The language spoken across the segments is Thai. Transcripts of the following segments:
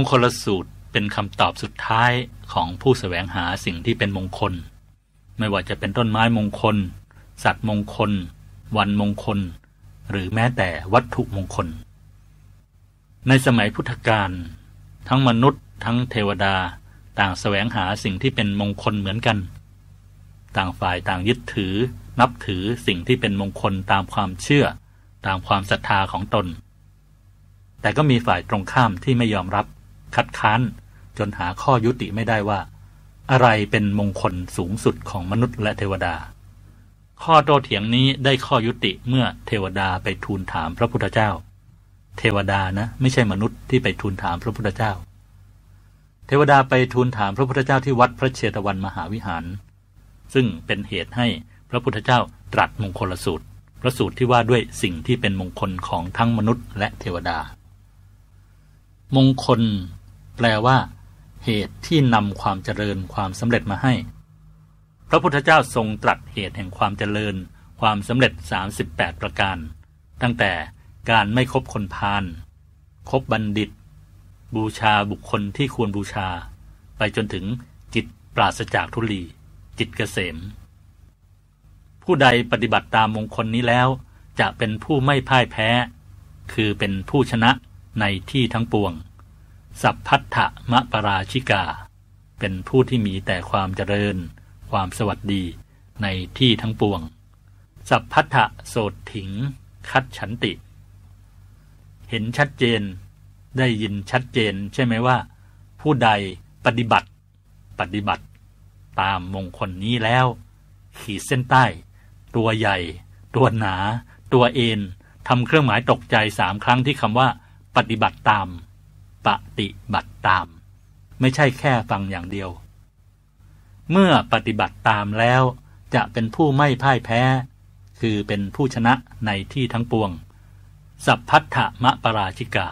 มงคลสูตรเป็นคำตอบสุดท้ายของผู้สแสวงหาสิ่งที่เป็นมงคล ไม่ว่าจะเป็นต้นไม้มงคล สัตว์มงคล วันมงคล หรือแม้แต่วัตถุมงคล ในสมัยพุทธกาลทั้งมนุษย์ ทั้งเทวดา ต่างสแสวงหาสิ่งที่เป็นมงคลเหมือนกัน ต่างฝ่ายต่างยึดถือ นับถือสิ่งที่เป็นมงคลตามความเชื่อ ตามความศรัทธาของตน แต่ก็มีฝ่ายตรงข้ามที่ไม่ยอมรับ คัดค้าน จนหาข้อยุติไม่ได้ว่า อะไรเป็นมงคลสูงสุดของมนุษย์และเทวดา ข้อโต้เถียงนี้ได้ข้อยุติเมื่อเทวดาไปทูลถามพระพุทธเจ้า เทวดานะ ไม่ใช่มนุษย์ที่ไปทูลถามพระพุทธเจ้า เทวดาไปทูลถามพระพุทธเจ้าที่วัดพระเชตวันมหาวิหาร ซึ่งเป็นเหตุให้พระพุทธเจ้าตรัสมงคลสูตรพระสูตรที่ว่าด้วยสิ่งที่เป็นมงคลของทั้งมนุษย์และเทวดา มงคล แปลว่า เหตุที่นำความเจริญความสำเร็จมาให้ พระพุทธเจ้าทรงตรัสเหตุแห่งความเจริญ ความสำเร็จ 38 ประการ ตั้งแต่การไม่คบคนพาลคบบัณฑิต บูชาบุคคลที่ควรบูชา ไปจนถึงจิตปราศจากทุลี จิตเกษม ผู้ใดปฏิบัติตามมงคลนี้แล้ว จะเป็นผู้ไม่พ่ายแพ้ คือเป็นผู้ชนะในที่ทั้งปวง สัพพัทธะมะปราชิกา เป็นผู้ที่มีแต่ความเจริญ ความสวัสดีในที่ทั้งปวง สัพพัทธะโสดถิง คัดฉันติ เห็นชัดเจน ได้ยินชัดเจนใช่ไหมว่า ผู้ใดปฏิบัติ ปฏิบัติ ตามมงคลนี้แล้ว ขีดเส้นใต้ ตัวใหญ่ ตัวหนา ตัวเอ็นทำเครื่องหมายตกใจสามครั้งที่คำว่า ปฏิบัติตาม ปฏิบัติตาม ไม่ใช่แค่ฟังอย่างเดียว เมื่อปฏิบัติตามแล้วจะเป็นผู้ไม่พ่ายแพ้ คือเป็นผู้ชนะในที่ทั้งปวง สัพพัทธมะปราชิกา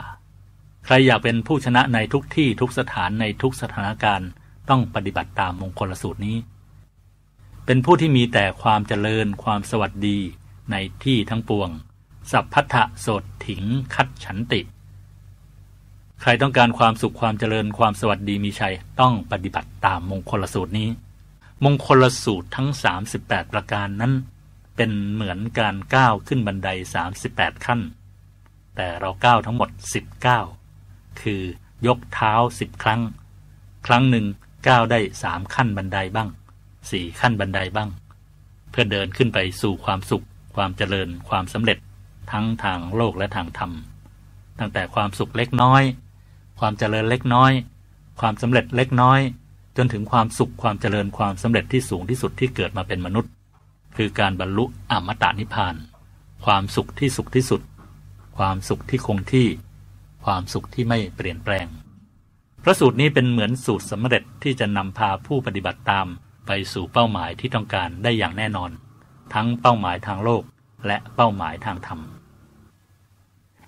ใครอยากเป็นผู้ชนะในทุกที่ทุกสถานในทุกสถานการณ์ต้องปฏิบัติตามมงคลสูตรนี้ เป็นผู้ที่มีแต่ความเจริญความสวัสดีในที่ทั้งปวง สัพพัทธโสดถิงคัดฉันติ ใครต้องการความสุขความเจริญความสวัสดีมีชัย ต้องปฏิบัติตามมงคลสูตรนี้ มงคลสูตรทั้ง 38 ประการนั้น เป็นเหมือนการก้าวขึ้นบันได 38 ขั้น แต่เราก้าวทั้งหมด 19 คือยกเท้า 10 ครั้ง ครั้งหนึ่งก้าวได้สามขั้นบันไดบ้างสี่ขั้นบันไดบ้าง เพื่อเดินขึ้นไปสู่ความสุข ความเจริญความสำเร็จทั้งทางโลกและทางธรรม ตั้งแต่ความสุขเล็กน้อย ความเจริญเล็กน้อย ความสำเร็จเล็กน้อย จนถึงความสุขความเจริญความสำเร็จที่สูงที่สุดที่เกิดมาเป็นมนุษย์ คือการบรรลุอมตะนิพพาน ความสุขที่สุขที่สุด ความสุขที่คงที่ ความสุขที่ไม่เปลี่ยนแปลง พระสูตรนี้เป็นเหมือนสูตรสำเร็จที่จะนำพาผู้ปฏิบัติตามไปสู่เป้าหมายที่ต้องการได้อย่างแน่นอน ทั้งเป้าหมายทางโลกและเป้าหมายทางธรรม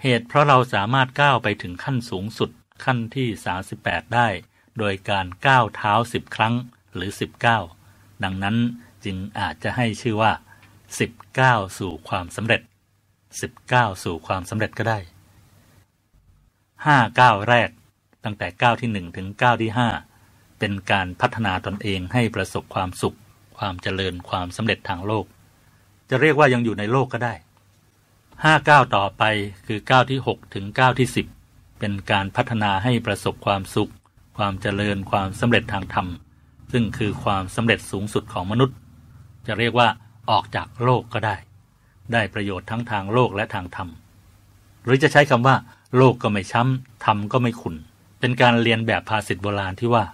เหตุเพราะเราสามารถก้าวไปถึงขั้นสูงสุด ขั้นที่ 38 ได้ โดยการก้าวเท้าสิบครั้งหรือ 19 ดังนั้นจึงอาจจะให้ชื่อว่า 19 สู่ความสำเร็จ 19 สู่ความสำเร็จก็ได้5ก้าวแรก ตั้งแต่ก้าวที่1ถึงก้าวที่ 5 เป็นการพัฒนาตนเองให้ประสบความสุข ความเจริญความสำเร็จทางโลก จะเรียกว่ายังอยู่ในโลกก็ได้ห้าก้าวต่อไปคือก้าวที่ 6 ถึงก้าวที่ 10 เป็นการพัฒนาให้ประสบความสุข ความเจริญความสำเร็จทางธรรม ซึ่งคือความสำเร็จสูงสุดของมนุษย์ จะเรียกว่าออกจากโลกก็ได้ ได้ประโยชน์ทั้งทางโลกและทางธรรม หรือจะใช้คำว่า โลกก็ไม่ช้ำธรรมก็ไม่ขุนเป็นการเรียนแบบภาษิตโบราณที่ว่า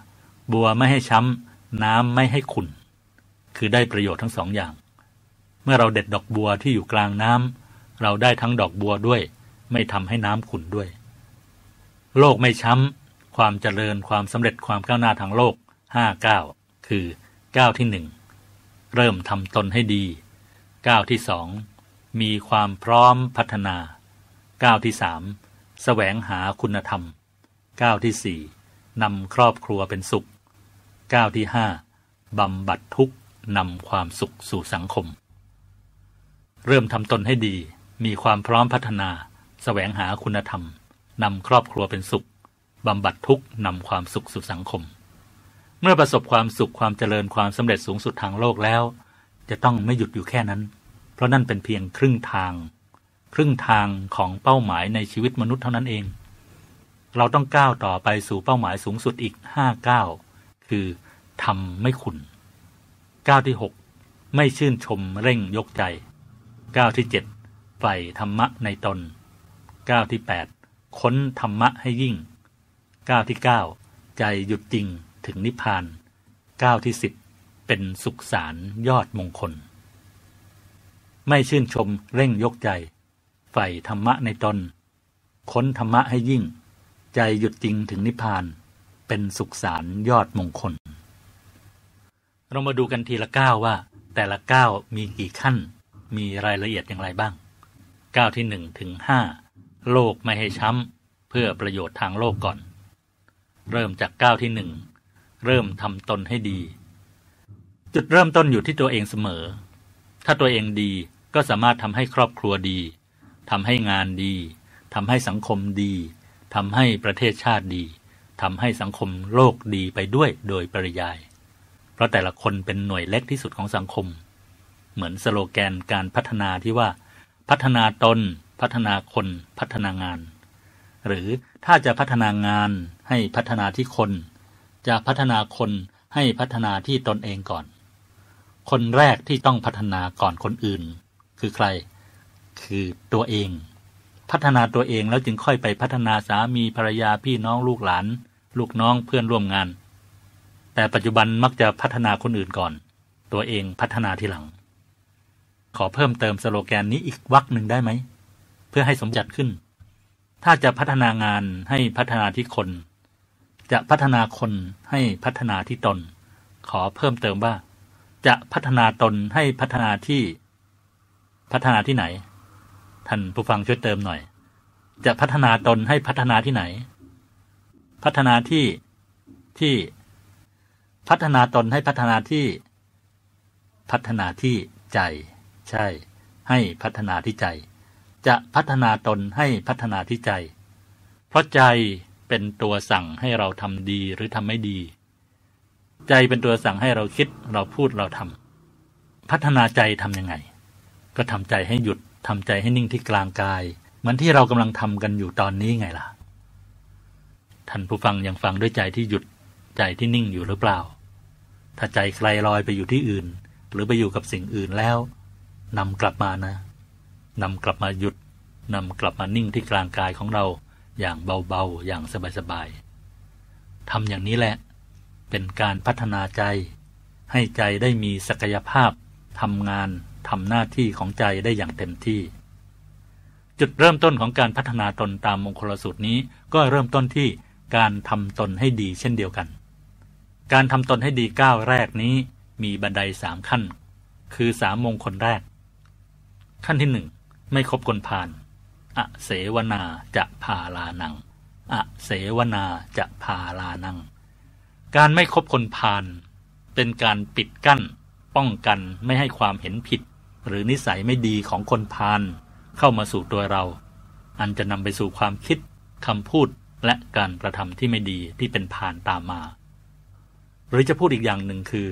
บัวไม่ให้ช้ำน้ำไม่ให้ขุนคือได้ประโยชน์ทั้งสองอย่าง เมื่อเราเด็ดดอกบัวที่อยู่กลางน้ำเราได้ทั้งดอกบัวด้วย ไม่ทำให้น้ำขุนด้วย โลกไม่ช้ำ ความเจริญความสำเร็จความก้าวหน้าทางโลกห้าก้าคือก้าวที่หนึ่งเริ่มทำตนให้ดีก้าวที่สองมีความพร้อมพัฒนาก้าวที่สามแสวงหาคุณธรรมก้าวที่สี่นำครอบครัวเป็นสุขก้าวที่ห้าบำบัดทุกนำความสุขสู่สังคม เริ่มทำตนให้ดี มีความพร้อมพัฒนาสแสวงหาคุณธรรม นำครอบครัวเป็นสุขบำบัดทุกข์นำความสุขสู่สังคม เมื่อประสบความสุขความเจริญความสำเร็จสูงสุดทางโลกแล้ว จะต้องไม่หยุดอยู่แค่นั้น เพราะนั่นเป็นเพียงครึ่งทาง ครึ่งทางของเป้าหมายในชีวิตมนุษย์เท่านั้นเอง เราต้องก้าวต่อไปสู่เป้าหมายสูงสุดอีกห้าก้าวคือทำไม่ขุนก้าวที่หกไม่ชื่นชมเร่งยกใจก้าวที่เจ็ดใฝ่ธรรมะในตนก้าวที่แปด ค้นธรรมะให้ยิ่งก้าวที่เก้าใจหยุดจริงถึงนิพพานก้าวที่สิบเป็นสุขสารยอดมงคล ไม่ชื่นชมเร่งยกใจใฝ่ธรรมะในตน ค้นธรรมะให้ยิ่ง ใจหยุดจริงถึงนิพพานเป็นสุขสารยอดมงคล เรามาดูกันทีละก้าวว่า แต่ละก้าวมีกี่ขั้น มีรายละเอียดอย่างไรบ้างก้าวที่หนึ่งถึงห้า โลกไม่ให้ช้ำ เพื่อประโยชน์ทางโลกก่อน เริ่มจากก้าวที่หนึ่งเริ่มทำตนให้ดี จุดเริ่มต้นอยู่ที่ตัวเองเสมอ ถ้าตัวเองดีก็สามารถทำให้ครอบครัวดีทำให้งานดีทำให้สังคมดีทำให้ประเทศชาติดีทำให้สังคมโลกดีไปด้วยโดยปริยาย เพราะแต่ละคนเป็นหน่วยเล็กที่สุดของสังคม เหมือนสโลแกนการพัฒนาที่ว่า พัฒนาตน พัฒนาคนพัฒนางาน หรือถ้าจะพัฒนางานให้พัฒนาที่คน จะพัฒนาคนให้พัฒนาที่ตนเองก่อน คนแรกที่ต้องพัฒนาก่อนคนอื่น คือใคร คือตัวเอง พัฒนาตัวเองแล้วจึงค่อยไปพัฒนาสามีภรรยาพี่น้องลูกหลาน ลูกน้องเพื่อนร่วมงาน แต่ปัจจุบันมักจะพัฒนาคนอื่นก่อน ตัวเองพัฒนาทีหลัง ขอเพิ่มเติมสโลแกนนี้อีกวักหนึ่งได้ไหม พื่อให้สมจัดขึ้น ถ้าจะพัฒนางานให้พัฒนาที่คน จะพัฒนาคนให้พัฒนาที่ตน ขอเพิ่มเติมว่า จะพัฒนาตนให้พัฒนาที่ พัฒนาที่ไหน ท่านผู้ฟังช่วยเติมหน่อย จะพัฒนาตนให้พัฒนาที่ไหน พัฒนาที่ที่ พัฒนาตนให้พัฒนาที่ พัฒนาที่ใจ ใช่ ให้พัฒนาที่ใจ จะพัฒนาตนให้พัฒนาที่ใจ เพราะใจเป็นตัวสั่งให้เราทำดีหรือทำไม่ดี ใจเป็นตัวสั่งให้เราคิดเราพูดเราทำพัฒนาใจทำยังไง ก็ทำใจให้หยุดทำใจให้นิ่งที่กลางกาย เหมือนที่เรากำลังทำกันอยู่ตอนนี้ไงล่ะท่านผู้ฟังยังฟังด้วยใจที่หยุดใจที่นิ่งอยู่หรือเปล่า ถ้าใจไกลลอยไปอยู่ที่อื่น หรือไปอยู่กับสิ่งอื่นแล้วนำกลับมานะ นำกลับมาหยุดนำกลับมานิ่งที่กลางกายของเราอย่างเบาๆ อย่างสบายๆทำอย่างนี้แหละ เป็นการพัฒนาใจ ให้ใจได้มีศักยภาพทำงานทำหน้าที่ของใจได้อย่างเต็มที่ จุดเริ่มต้นของการพัฒนาตนตามมงคลสูตรนี้ก็เริ่มต้นที่การทำตนให้ดีเช่นเดียวกัน การทำตนให้ดีก้าวแรกนี้มีบันไดสามขั้น คือสามมงคลแรก ขั้นที่หนึ่ง ไม่คบคนพาลอเสวนาจะพาลานัง อเสวนาจะพาลานัง การไม่คบคนพาลเป็นการปิดกั้น ป้องกันไม่ให้ความเห็นผิด หรือนิสัยไม่ดีของคนพาลเข้ามาสู่ตัวเรา อันจะนำไปสู่ความคิดคำพูดและการกระทำที่ไม่ดีที่เป็นพานตามมา หรือจะพูดอีกอย่างหนึ่งคือ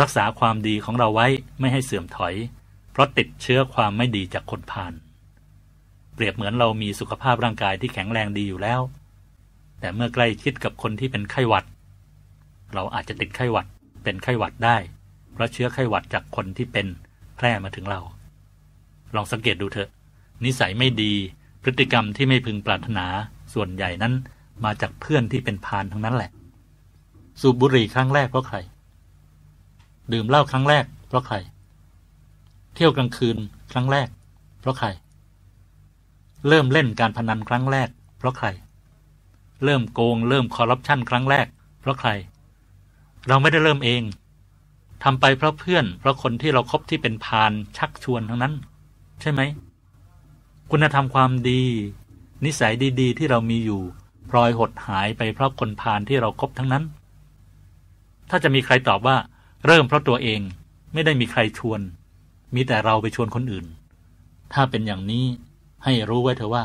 รักษาความดีของเราไว้ไม่ให้เสื่อมถอย เพราะติดเชื้อความไม่ดีจากคนพาลเปรียบเหมือนเรามีสุขภาพร่างกายที่แข็งแรงดีอยู่แล้ว แต่เมื่อใกล้ชิดกับคนที่เป็นไข้หวัด เราอาจจะติดไข้หวัดเป็นไข้หวัดได้ เพราะเชื้อไข้หวัดจากคนที่เป็นแพร่มาถึงเรา ลองสังเกตดูเถอะ นิสัยไม่ดี พฤติกรรมที่ไม่พึงปรารถนา ส่วนใหญ่นั้นมาจากเพื่อนที่เป็นพานทั้งนั้นแหละ สูบบุหรี่ครั้งแรกเพราะใคร ดื่มเหล้าครั้งแรกเพราะใคร เที่ยวกลางคืนครั้งแรก เพราะใคร เริ่มเล่นการพนันครั้งแรก เพราะใคร เริ่มโกง เริ่มคอร์รัปชันครั้งแรก เพราะใคร เราไม่ได้เริ่มเองทำไปเพราะเพื่อน เพราะคนที่เราครบที่เป็นพานชักชวนทั้งนั้น ใช่ไหม คุณธรรมความดี นิสัยดี ๆ ที่เรามีอยู่พลอยหดหายไปเพราะคนพานที่เราครบทั้งนั้น ถ้าจะมีใครตอบว่า เริ่มเพราะตัวเอง ไม่ได้มีใครชวน มีแต่เราไปชวนคนอื่น ถ้าเป็นอย่างนี้ให้รู้ไว้เถอะว่า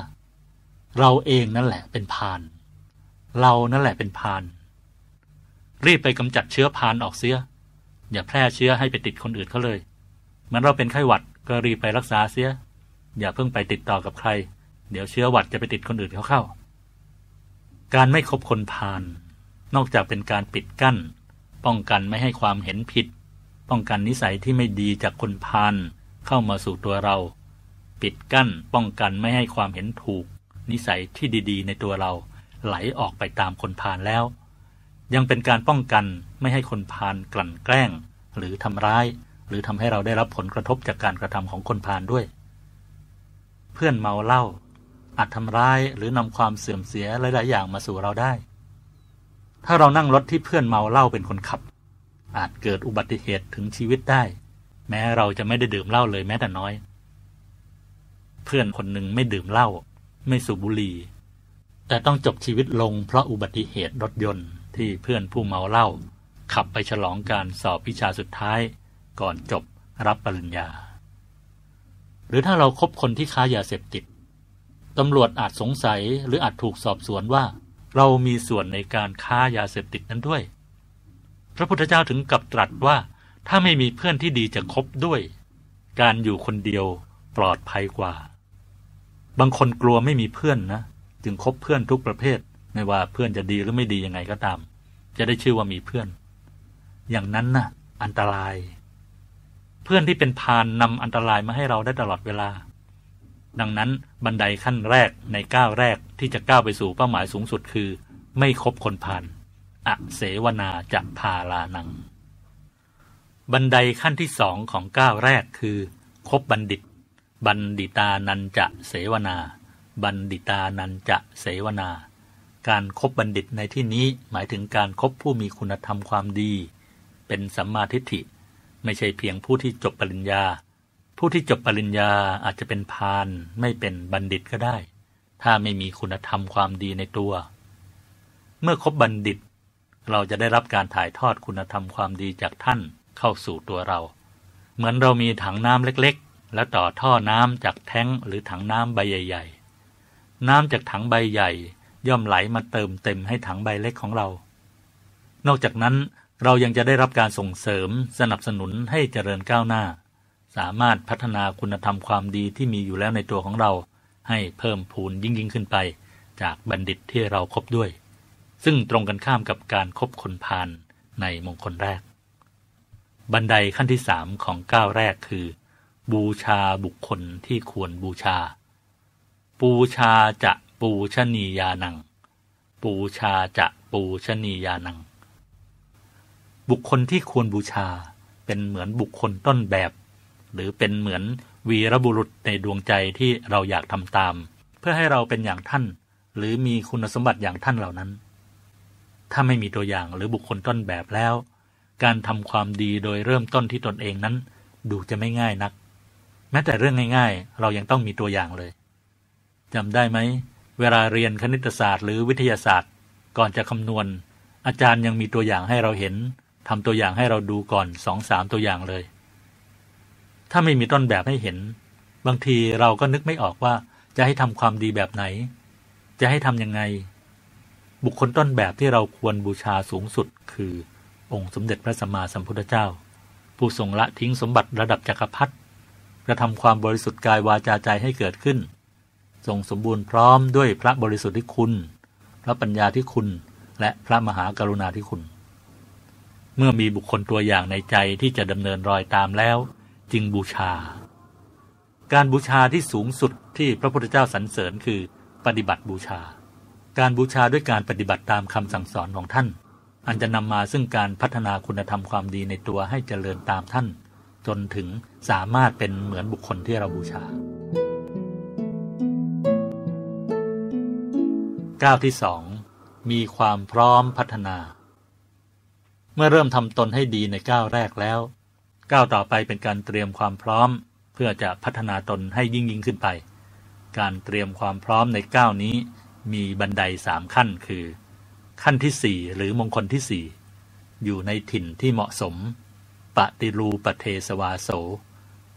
เราเองนั่นแหละเป็นพานเรานั่นแหละเป็นพาน รีบไปกำจัดเชื้อพานออกเสีย อย่าแพร่เชื้อให้ไปติดคนอื่นเขาเลยมือนเราเป็นไข้หวัดก็รีบไปรักษาเสีย อย่าเพิ่งไปติดต่อกับใคร เดี๋ยวเชื้อหวัดจะไปติดคนอื่นเขาเข้า การไม่คบคนพาลนอกจากเป็นการปิดกั้น ป้องกันไม่ให้ความเห็นผิด ป้องกันนิสัยที่ไม่ดีจากคนพาลเข้ามาสู่ตัวเรา ปิดกั้นป้องกันไม่ให้ความเห็นถูก นิสัยที่ดีๆ ในตัวเรา ไหลออกไปตามคนพาลแล้ว ยังเป็นการป้องกันไม่ให้คนพาลกลั่นแกล้ง หรือทำร้าย หรือทำให้เราได้รับผลกระทบจากการกระทำของคนพาลด้วย เพื่อนเมาเหล้าอาจทำร้ายหรือนำความเสื่อมเสียหลายๆอย่างมาสู่เราได้ ถ้าเรานั่งรถที่เพื่อนเมาเหล้าเป็นคนขับ อาจเกิดอุบัติเหตุถึงชีวิตได้ แม้เราจะไม่ได้ดื่มเหล้าเลยแม้แต่น้อย เพื่อนคนหนึ่งไม่ดื่มเหล้าไม่สูบบุหรี่แต่ต้องจบชีวิตลงเพราะอุบัติเหตุรถยนต์ที่เพื่อนผู้เมาเหล้าขับไปฉลองการสอบวิชาสุดท้าย ก่อนจบรับปริญญา หรือถ้าเราครบคนที่ค้ายาเสพติดตำรวจอาจสงสัยหรืออาจถูกสอบสวนว่า เรามีส่วนในการค้ายาเสพติดนั้นด้วย พระพุทธเจ้าถึงกับตรัสว่า ถ้าไม่มีเพื่อนที่ดีจะคบด้วย การอยู่คนเดียวปลอดภัยกว่า บางคนกลัวไม่มีเพื่อนนะ จึงคบเพื่อนทุกประเภท ไม่ว่าเพื่อนจะดีหรือไม่ดียังไงก็ตาม จะได้ชื่อว่ามีเพื่อน อย่างนั้นนะ่ะ อันตราย เพื่อนที่เป็นพานนำอันตรายมาให้เราได้ตลอดเวลา ดังนั้นบันไดขั้นแรกในก้าวแรกที่จะก้าวไปสู่เป้าหมายสูงสุดคือ ไม่คบคนพาน อเสวนาจะพาลานัง บันไดขั้นที่สองของก้าวแรกคือ คบบัณฑิต บัณฑิตานันจะเสวนา บัณฑิตานันจะเสวนา การครบบัณฑิตในที่นี้หมายถึงการครบผู้มีคุณธรรมความดี เป็นสัมมาทิฏฐิ ไม่ใช่เพียงผู้ที่จบปริญญา ผู้ที่จบปริญญาอาจจะเป็นพานไม่เป็นบัณฑิตก็ได้ ถ้าไม่มีคุณธรรมความดีในตัวเมื่อครบบัณฑิต เราจะได้รับการถ่ายทอดคุณธรรมความดีจากท่านเข้าสู่ตัวเรา เหมือนเรามีถังน้ำเล็กๆ แล้วต่อท่อน้ำจากแท้งหรือถังน้ำใบใหญ่ ๆ น้ำจากถังใบใหญ่ ย่อมไหลมาเติมเต็มให้ถังใบเล็กของเรา นอกจากนั้นเรายังจะได้รับการส่งเสริมสนับสนุนให้เจริญก้าวหน้า สามารถพัฒนาคุณธรรมความดีที่มีอยู่แล้วในตัวของเรา ให้เพิ่มพูนยิ่งยิ่งขึ้นไป จากบัณฑิตที่เราครบด้วย ซึ่งตรงกันข้ามกับการครบคนพาลในมงคลแรก บันไดขั้นที่สามของก้าวแรกคือ บูชาบุคคลที่ควรบูชา ปูชาจะปูชนียานัง ปูชาจะปูชนียานัง บุคคลที่ควรบูชาเป็นเหมือนบุคคลต้นแบบ หรือเป็นเหมือนวีรบุรุษในดวงใจที่เราอยากทำตาม เพื่อให้เราเป็นอย่างท่าน หรือมีคุณสมบัติอย่างท่านเหล่านั้น ถ้าไม่มีตัวอย่างหรือบุคคลต้นแบบแล้ว การทำความดีโดยเริ่มต้นที่ตนเองนั้น ดูจะไม่ง่ายนัก แม้แต่เรื่องง่าย ๆ เรายังต้องมีตัวอย่างเลยจำได้ไหม เวลาเรียนคณิตศาสตร์ หรือวิทยาศาสตร์ ก่อนจะคำนวณ อาจารย์ยังมีตัวอย่างให้เราเห็นทำตัวอย่างให้เราดูก่อนสองสามตัวอย่างเลย ถ้าไม่มีต้นแบบให้เห็น บางทีเราก็นึกไม่ออกว่าจะให้ทำความดีแบบไหน จะให้ทำยังไง บุคคลต้นแบบที่เราควรบูชาสูงสุด คือองค์สมเด็จพระสัมมาสัมพุทธเจ้า ผู้ทรงละทิ้งสมบัติระดับจักรพรรดิกระทำความบริสุทธิ์กายวาจาใจให้เกิดขึ้น ทรงสมบูรณ์พร้อมด้วยพระบริสุทธิ์ที่คุณ พระปัญญาที่คุณ และพระมหากรุณาที่คุณ เมื่อมีบุคคลตัวอย่างในใจที่จะดำเนินรอยตามแล้ว จึงบูชา การบูชาที่สูงสุดที่พระพุทธเจ้าสรรเสริญคือปฏิบัติบูชา การบูชาด้วยการปฏิบัติตามคำสั่งสอนของท่าน อันจะนำมาซึ่งการพัฒนาคุณธรรมความดีในตัวให้เจริญตามท่าน จนถึงสามารถเป็นเหมือนบุคคลที่เราบูชาก้าวที่สองมีความพร้อมพัฒนา เมื่อเริ่มทำตนให้ดีในก้าวแรกแล้วก้าวต่อไปเป็นการเตรียมความพร้อม เพื่อจะพัฒนาตนให้ยิ่งยิ่งขึ้นไป การเตรียมความพร้อมในก้าวนี้ มีบันไดสามขั้นคือ ขั้นที่สี่หรือมงคลที่สี่อยู่ในถิ่นที่เหมาะสม ปฏิรูปเทสวาโส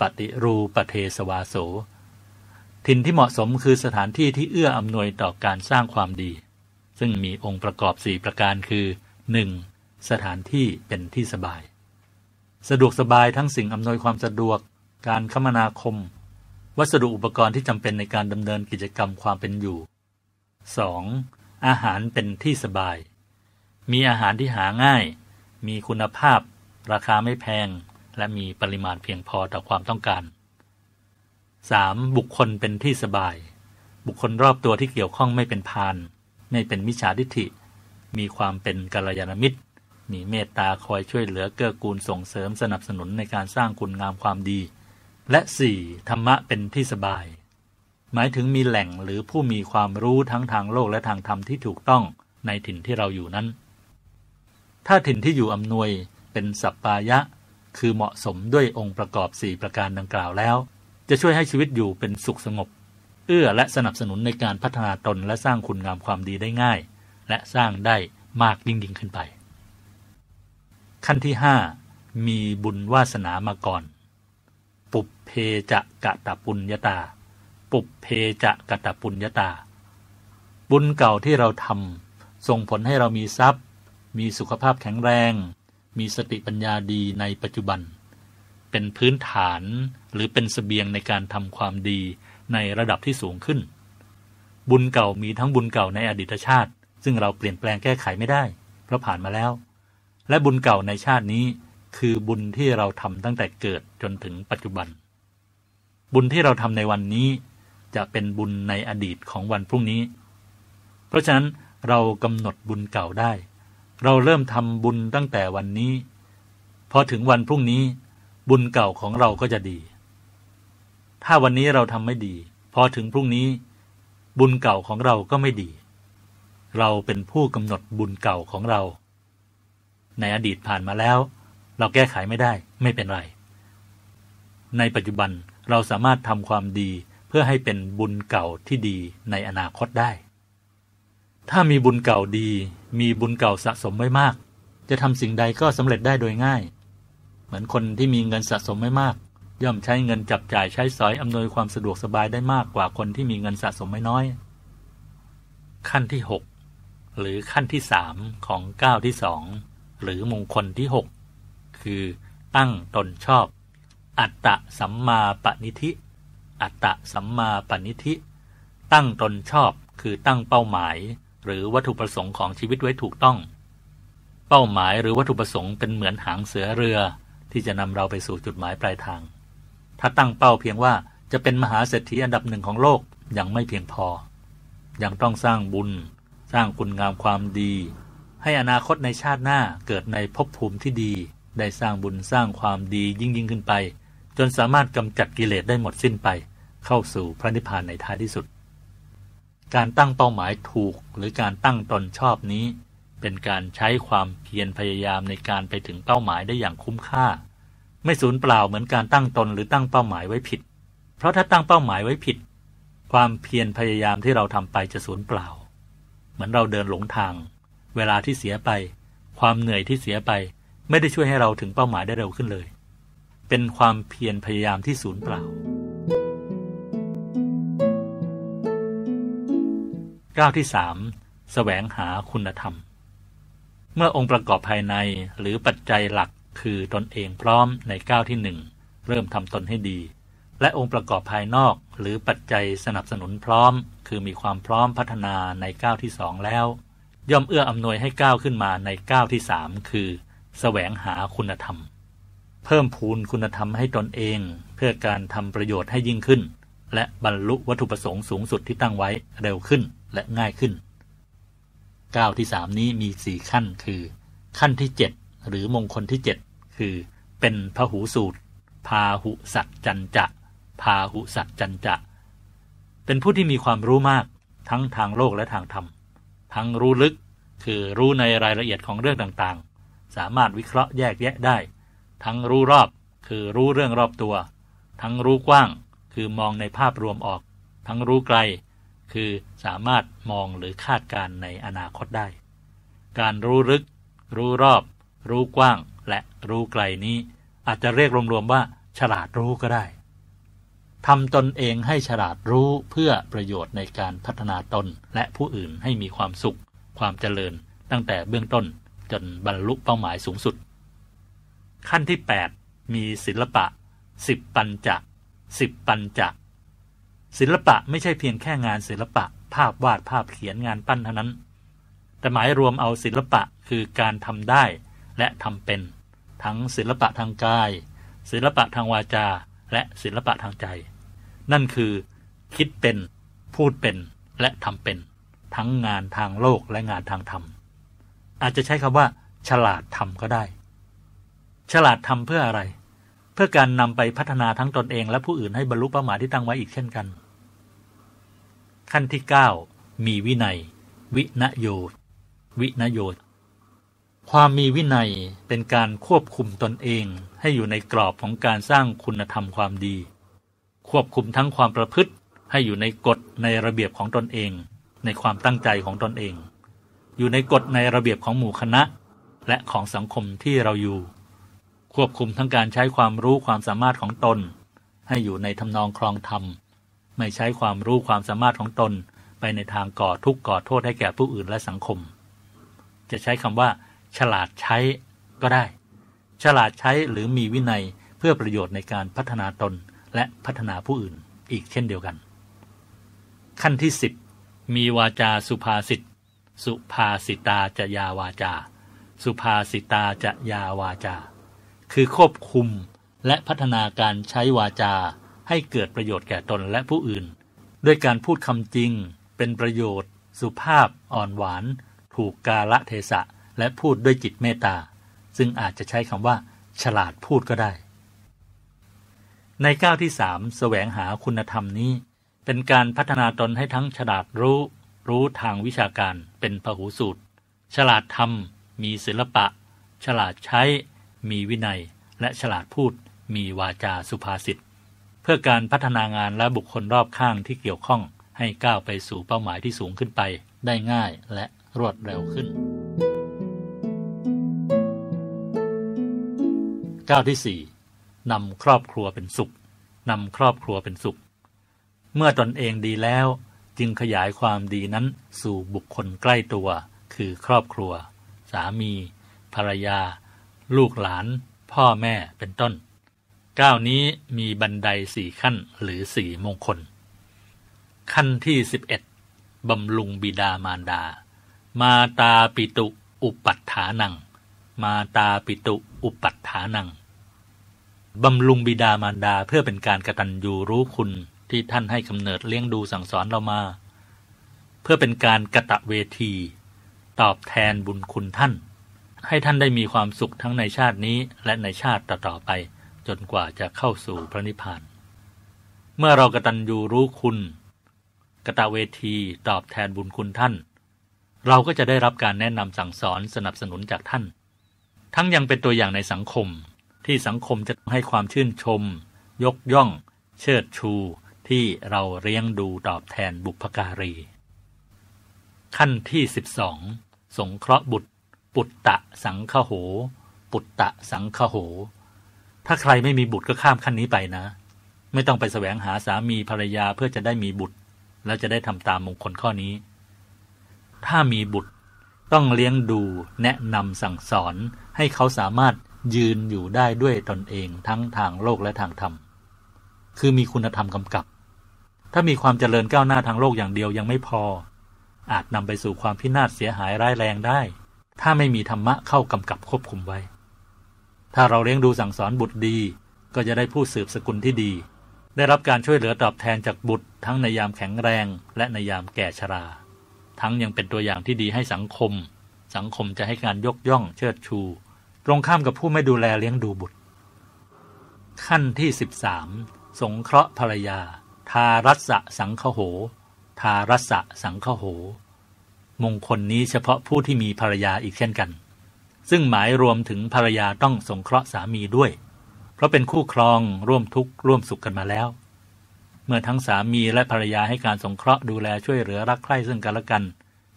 ปฏิรูปเทสวาโส ถิ่นที่เหมาะสมคือสถานที่ที่เอื้ออำนวยต่อการสร้างความดี ซึ่งมีองค์ประกอบ4ประการคือ 1. สถานที่เป็นที่สบาย สะดวกสบายทั้งสิ่งอำนวยความสะดวก การคมนาคม วัสดุอุปกรณ์ที่จำเป็นในการดำเนินกิจกรรมความเป็นอยู่ 2. อาหารเป็นที่สบาย มีอาหารที่หาง่าย มีคุณภาพ ราคาไม่แพง และมีปริมาณเพียงพอต่อความต้องการ 3. บุคคลเป็นที่สบาย บุคคลรอบตัวที่เกี่ยวข้องไม่เป็นพาน ไม่เป็นมิจฉาทิฐิ มีความเป็นกัลยาณมิตร มีเมตตาคอยช่วยเหลือเกื้อกูลส่งเสริมสนับสนุนในการสร้างคุณงามความดี และ 4. ธรรมะเป็นที่สบาย หมายถึงมีแหล่งหรือผู้มีความรู้ทั้งทางโลกและทางธรรมที่ถูกต้องในถิ่นที่เราอยู่นั้น ถ้าถิ่นที่อยู่อำนวยเป็นสัปปายะ คือเหมาะสมด้วยองค์ประกอบ 4 ประการดังกล่าวแล้ว จะช่วยให้ชีวิตอยู่เป็นสุขสงบ เอื้อและสนับสนุนในการพัฒนาตนและสร้างคุณงามความดีได้ง่าย และสร้างได้มากยิ่งยิ่งขึ้นไป ขั้นที่ 5 มีบุญวาสนามาก่อน ปุเพจะกะตะปุญญาตา ปุบเพจะกะตะปุญญาตา บุญเก่าที่เราทำส่งผลให้เรามีทรัพย์ มีสุขภาพแข็งแรง มีสติปัญญาดีในปัจจุบัน เป็นพื้นฐานหรือเป็นสเสบียงในการทำความดีในระดับที่สูงขึ้น บุญเก่ามีทั้งบุญเก่าในอดีตชาติ ซึ่งเราเปลี่ยนแปลงแก้ไขไม่ได้ เพราะผ่านมาแล้ว และบุญเก่าในชาตินี้คือบุญที่เราทำตั้งแต่เกิดจนถึงปัจจุบัน บุญที่เราทำในวันนี้ จะเป็นบุญในอดีตของวันพรุ่งนี้ เพราะฉะนั้นเรากำหนดบุญเก่าได้ เราเริ่มทำบุญตั้งแต่วันนี้พอถึงวันพรุ่งนี้บุญเก่าของเราก็จะดี ถ้าวันนี้เราทำไม่ดี พอถึงพรุ่งนี้ บุญเก่าของเราก็ไม่ดี เราเป็นผู้กำหนดบุญเก่าของเรา ในอดีตผ่านมาแล้ว เราแก้ไขไม่ได้ไม่เป็นไร ในปัจจุบันเราสามารถทำความดี พื่อให้เป็นบุญเก่าที่ดีในอนาคตได้ ถ้ามีบุญเก่าดี มีบุญเก่าสะสมไว้มาก จะทำสิ่งใดก็สำเร็จได้โดยง่าย เหมือนคนที่มีเงินสะสมไม่มาก ย่อมใช้เงินจับจ่ายใช้สอยอำนวยความสะดวกสบายได้มากกว่าคนที่มีเงินสะสมไม่น้อย ขั้นที่ 6 หรือขั้นที่สามของก้าวที่สองหรือมงคลที่ 6 คือตั้งตนชอบ อัตตะสัมมาปณิธิ อัตตะสัมมาปณิธิ ตั้งตนชอบคือตั้งเป้าหมาย หรือวัตถุประสงค์ของชีวิตไว้ถูกต้อง เป้าหมายหรือวัตถุประสงค์เป็นเหมือนหางเสือเรือ ที่จะนำเราไปสู่จุดหมายปลายทาง ถ้าตั้งเป้าเพียงว่าจะเป็นมหาเศรษฐีอันดับหนึ่งของโลกยังไม่เพียงพอ ยังต้องสร้างบุญ สร้างคุณงามความดี ให้อนาคตในชาติหน้าเกิดในภพภูมิที่ดี ได้สร้างบุญสร้างความดียิ่งยิ่งขึ้นไป จนสามารถกำจัดกิเลสได้หมดสิ้นไป เข้าสู่พระนิพพานในท้ายที่สุด การตั้งเป้าหมายถูกหรือการตั้งตนชอบนี้ เป็นการใช้ความเพียรพยายามในการไปถึงเป้าหมายได้อย่างคุ้มค่า ไม่สูญเปล่าเหมือนการตั้งตนหรือตั้งเป้าหมายไว้ผิด เพราะถ้าตั้งเป้าหมายไว้ผิด ความเพียรพยายามที่เราทำไปจะสูญเปล่า เหมือนเราเดินหลงทาง เวลาที่เสียไป ความเหนื่อยที่เสียไป ไม่ได้ช่วยให้เราถึงเป้าหมายได้เร็วขึ้นเลย เป็นความเพียรพยายามที่สูญเปล่า ก้าวที่สามแสวงหาคุณธรรม เมื่อองค์ประกอบภายในหรือปัจจัยหลักคือตนเองพร้อมในก้าวที่หนึ่งเริ่มทำตนให้ดี และองค์ประกอบภายนอกหรือปัจจัยสนับสนุนพร้อม คือมีความพร้อมพัฒนาในก้าวที่สองแล้ว ย่อมเอื้ออำนวยให้ก้าวขึ้นมาในก้าวที่สามคือแสวงหาคุณธรรม เพิ่มพูนคุณธรรมให้ตนเอง เพื่อการทำประโยชน์ให้ยิ่งขึ้น และบรรลุวัตถุประสงค์สูงสุดที่ตั้งไว้เร็วขึ้น และง่ายขึ้นก้าวที่สามนี้มีสี่ขั้นคือ ขั้นที่เจ็ดหรือมงคลที่เจ็ดคือ เป็นพหูสูตร พาหุสัจจันจะพาหุสัจจันจะ เป็นผู้ที่มีความรู้มากทั้งทางโลกและทางธรรม ทั้งรู้ลึกคือรู้ในรายละเอียดของเรื่องต่างๆ สามารถวิเคราะห์แยกแยะได้ ทั้งรู้รอบคือรู้เรื่องรอบตัว ทั้งรู้กว้าง คือมองในภาพรวมออก ทั้งรู้ไกล คือสามารถมองหรือคาดการในอนาคตได้ การรู้ลึก รู้รอบ รู้กว้าง และรู้ไกลนี้ อาจจะเรียกรวมๆว่า ฉลาดรู้ก็ได้ทำตนเองให้ฉลาดรู้เพื่อประโยชน์ในการพัฒนาตนและผู้อื่นให้มีความสุข ความเจริญ ตั้งแต่เบื้องต้นจนบรรลุเป้าหมายสูงสุด ขั้นที่ 8 มีศิลปะสิบปัญจะสิบปัญจะ ศิลปะไม่ใช่เพียงแค่งานศิลปะ ภาพวาดภาพเขียนงานปั้นเท่านั้น แต่หมายรวมเอาศิลปะคือการทำได้และทำเป็น ทั้งศิลปะทางกาย ศิลปะทางวาจา และศิลปะทางใจ นั่นคือ คิดเป็น พูดเป็นและทำเป็น ทั้งงานทางโลกและงานทางธรรม อาจจะใช้คำว่า ฉลาดทำก็ได้ ฉลาดทำเพื่ออะไร เพื่อการนำไปพัฒนาทั้งตนเอง และผู้อื่นให้บรรลุเป้าหมายที่ตั้งไว้อีกเช่นกัน ขั้นที่ 9 มีวินัย วินโยวินโยความมีวินัยเป็นการควบคุมตนเองให้อยู่ในกรอบของการสร้างคุณธรรมความดี ควบคุมทั้งความประพฤติให้อยู่ในกฎในระเบียบของตนเอง ในความตั้งใจของตนเอง อยู่ในกฎในระเบียบของหมู่คณะ และของสังคมที่เราอยู่ ควบคุมทั้งการใช้ความรู้ความสามารถของตน ให้อยู่ในทำนองครองธรรม ไม่ใช้ความรู้ความสามารถของตน ไปในทางก่อทุกข์ก่อโทษให้แก่ผู้อื่นและสังคม จะใช้คำว่า ฉลาดใช้ก็ได้ ฉลาดใช้หรือมีวินัยเพื่อประโยชน์ในการพัฒนาตนและพัฒนาผู้อื่นอีกเช่นเดียวกัน ขั้นที่สิบมีวาจาสุภาษิตสุภาษิตาจะยาวาจา สุภาษิตาจะยาวาจา คือควบคุมและพัฒนาการใช้วาจา ให้เกิดประโยชน์แก่ตนและผู้อื่น ด้วยการพูดคำจริง เป็นประโยชน์ สุภาพ อ่อนหวาน ถูกกาละเทศะ และพูดด้วยจิตเมตตา ซึ่งอาจจะใช้คำว่า ฉลาดพูดก็ได้ ในก้าวที่สามแสวงหาคุณธรรมนี้ เป็นการพัฒนาตนให้ทั้งฉลาดรู้ รู้ทางวิชาการเป็นพหูสูตร ฉลาดทำมีศิลปะ ฉลาดใช้ มีวินัย และฉลาดพูด มีวาจาสุภาษิต เพื่อการพัฒนางานและบุคคลรอบข้างที่เกี่ยวข้อง ให้ก้าวไปสู่เป้าหมายที่สูงขึ้นไป ได้ง่ายและรวดเร็วขึ้นก้าวที่ 4นำครอบครัวเป็นสุขนำครอบครัวเป็นสุข เมื่อตนเองดีแล้ว จึงขยายความดีนั้นสู่บุคคลใกล้ตัว คือครอบครัว สามี ภรรยา ลูกหลาน พ่อแม่เป็นต้น ก้าวนี้มีบันไดสี่ขั้นหรือสี่มงคล ขั้นที่สิบเอ็ดบำรุงบิดามารดา มาตาปิตุอุปัฏฐานัง มาตาปิตุอุปัฏฐานังบำรุงบิดามารดาเพื่อเป็นการกระตันยูรู้คุณที่ท่านให้กำเนิดเลี้ยงดูสั่งสอนเรามา เพื่อเป็นการกระตะเวที ตอบแทนบุญคุณท่าน ให้ท่านได้มีความสุขทั้งในชาตินี้และในชาติต่อๆไป จนกว่าจะเข้าสู่พระนิพพาน เมื่อเรากระตันยูรู้คุณกระตะเวทีตอบแทนบุญคุณท่าน เราก็จะได้รับการแนะนำสั่งสอนสนับสนุนจากท่าน ทั้งยังเป็นตัวอย่างในสังคม ที่สังคมจะให้ความชื่นชม ยกย่อง เชิดชูที่เราเลี้ยงดูตอบแทนบุพการี ขั้นที่สิบสองสงเคราะห์บุตร ปุตตะสังฆโห ปุตตะสังฆโห ถ้าใครไม่มีบุตรก็ข้ามขั้นนี้ไปนะ ไม่ต้องไปแสวงหาสามีภรรยาเพื่อจะได้มีบุตร แล้วจะได้ทำตามมงคลข้อนี้ ถ้ามีบุตรต้องเลี้ยงดูแนะนำสั่งสอนให้เขาสามารถยืนอยู่ได้ด้วยตนเองทั้งทางโลกและทางธรรม คือมีคุณธรรมกำกับ ถ้ามีความเจริญก้าวหน้าทางโลกอย่างเดียวยังไม่พอ อาจนำไปสู่ความพินาศเสียหายร้ายแรงได้ ถ้าไม่มีธรรมะเข้ากำกับควบคุมไว้ ถ้าเราเลี้ยงดูสั่งสอนบุตรดี ก็จะได้ผู้สืบสกุลที่ดี ได้รับการช่วยเหลือตอบแทนจากบุตร ทั้งในยามแข็งแรง และในยามแก่ชรา ทั้งยังเป็นตัวอย่างที่ดีให้สังคม สังคมจะให้การยกย่องเชิดชู ตรงข้ามกับผู้ไม่ดูแลเลี้ยงดูบุตร ขั้นที่ 13 สงเคราะห์ภรรยา ทารัสสังคโห ทารัสะสังคโห มงคลนี้เฉพาะผู้ที่มีภรรยาอีกเช่นกัน ซึ่งหมายรวมถึงภรรยาต้องสงเคราะห์สามีด้วย เพราะเป็นคู่ครองร่วมทุกข์ร่วมสุขกันมาแล้ว เมื่อทั้งสามีและภรรยาให้การสงเคราะห์ดูแลช่วยเหลือรักใคร่ซึ่งกันและกัน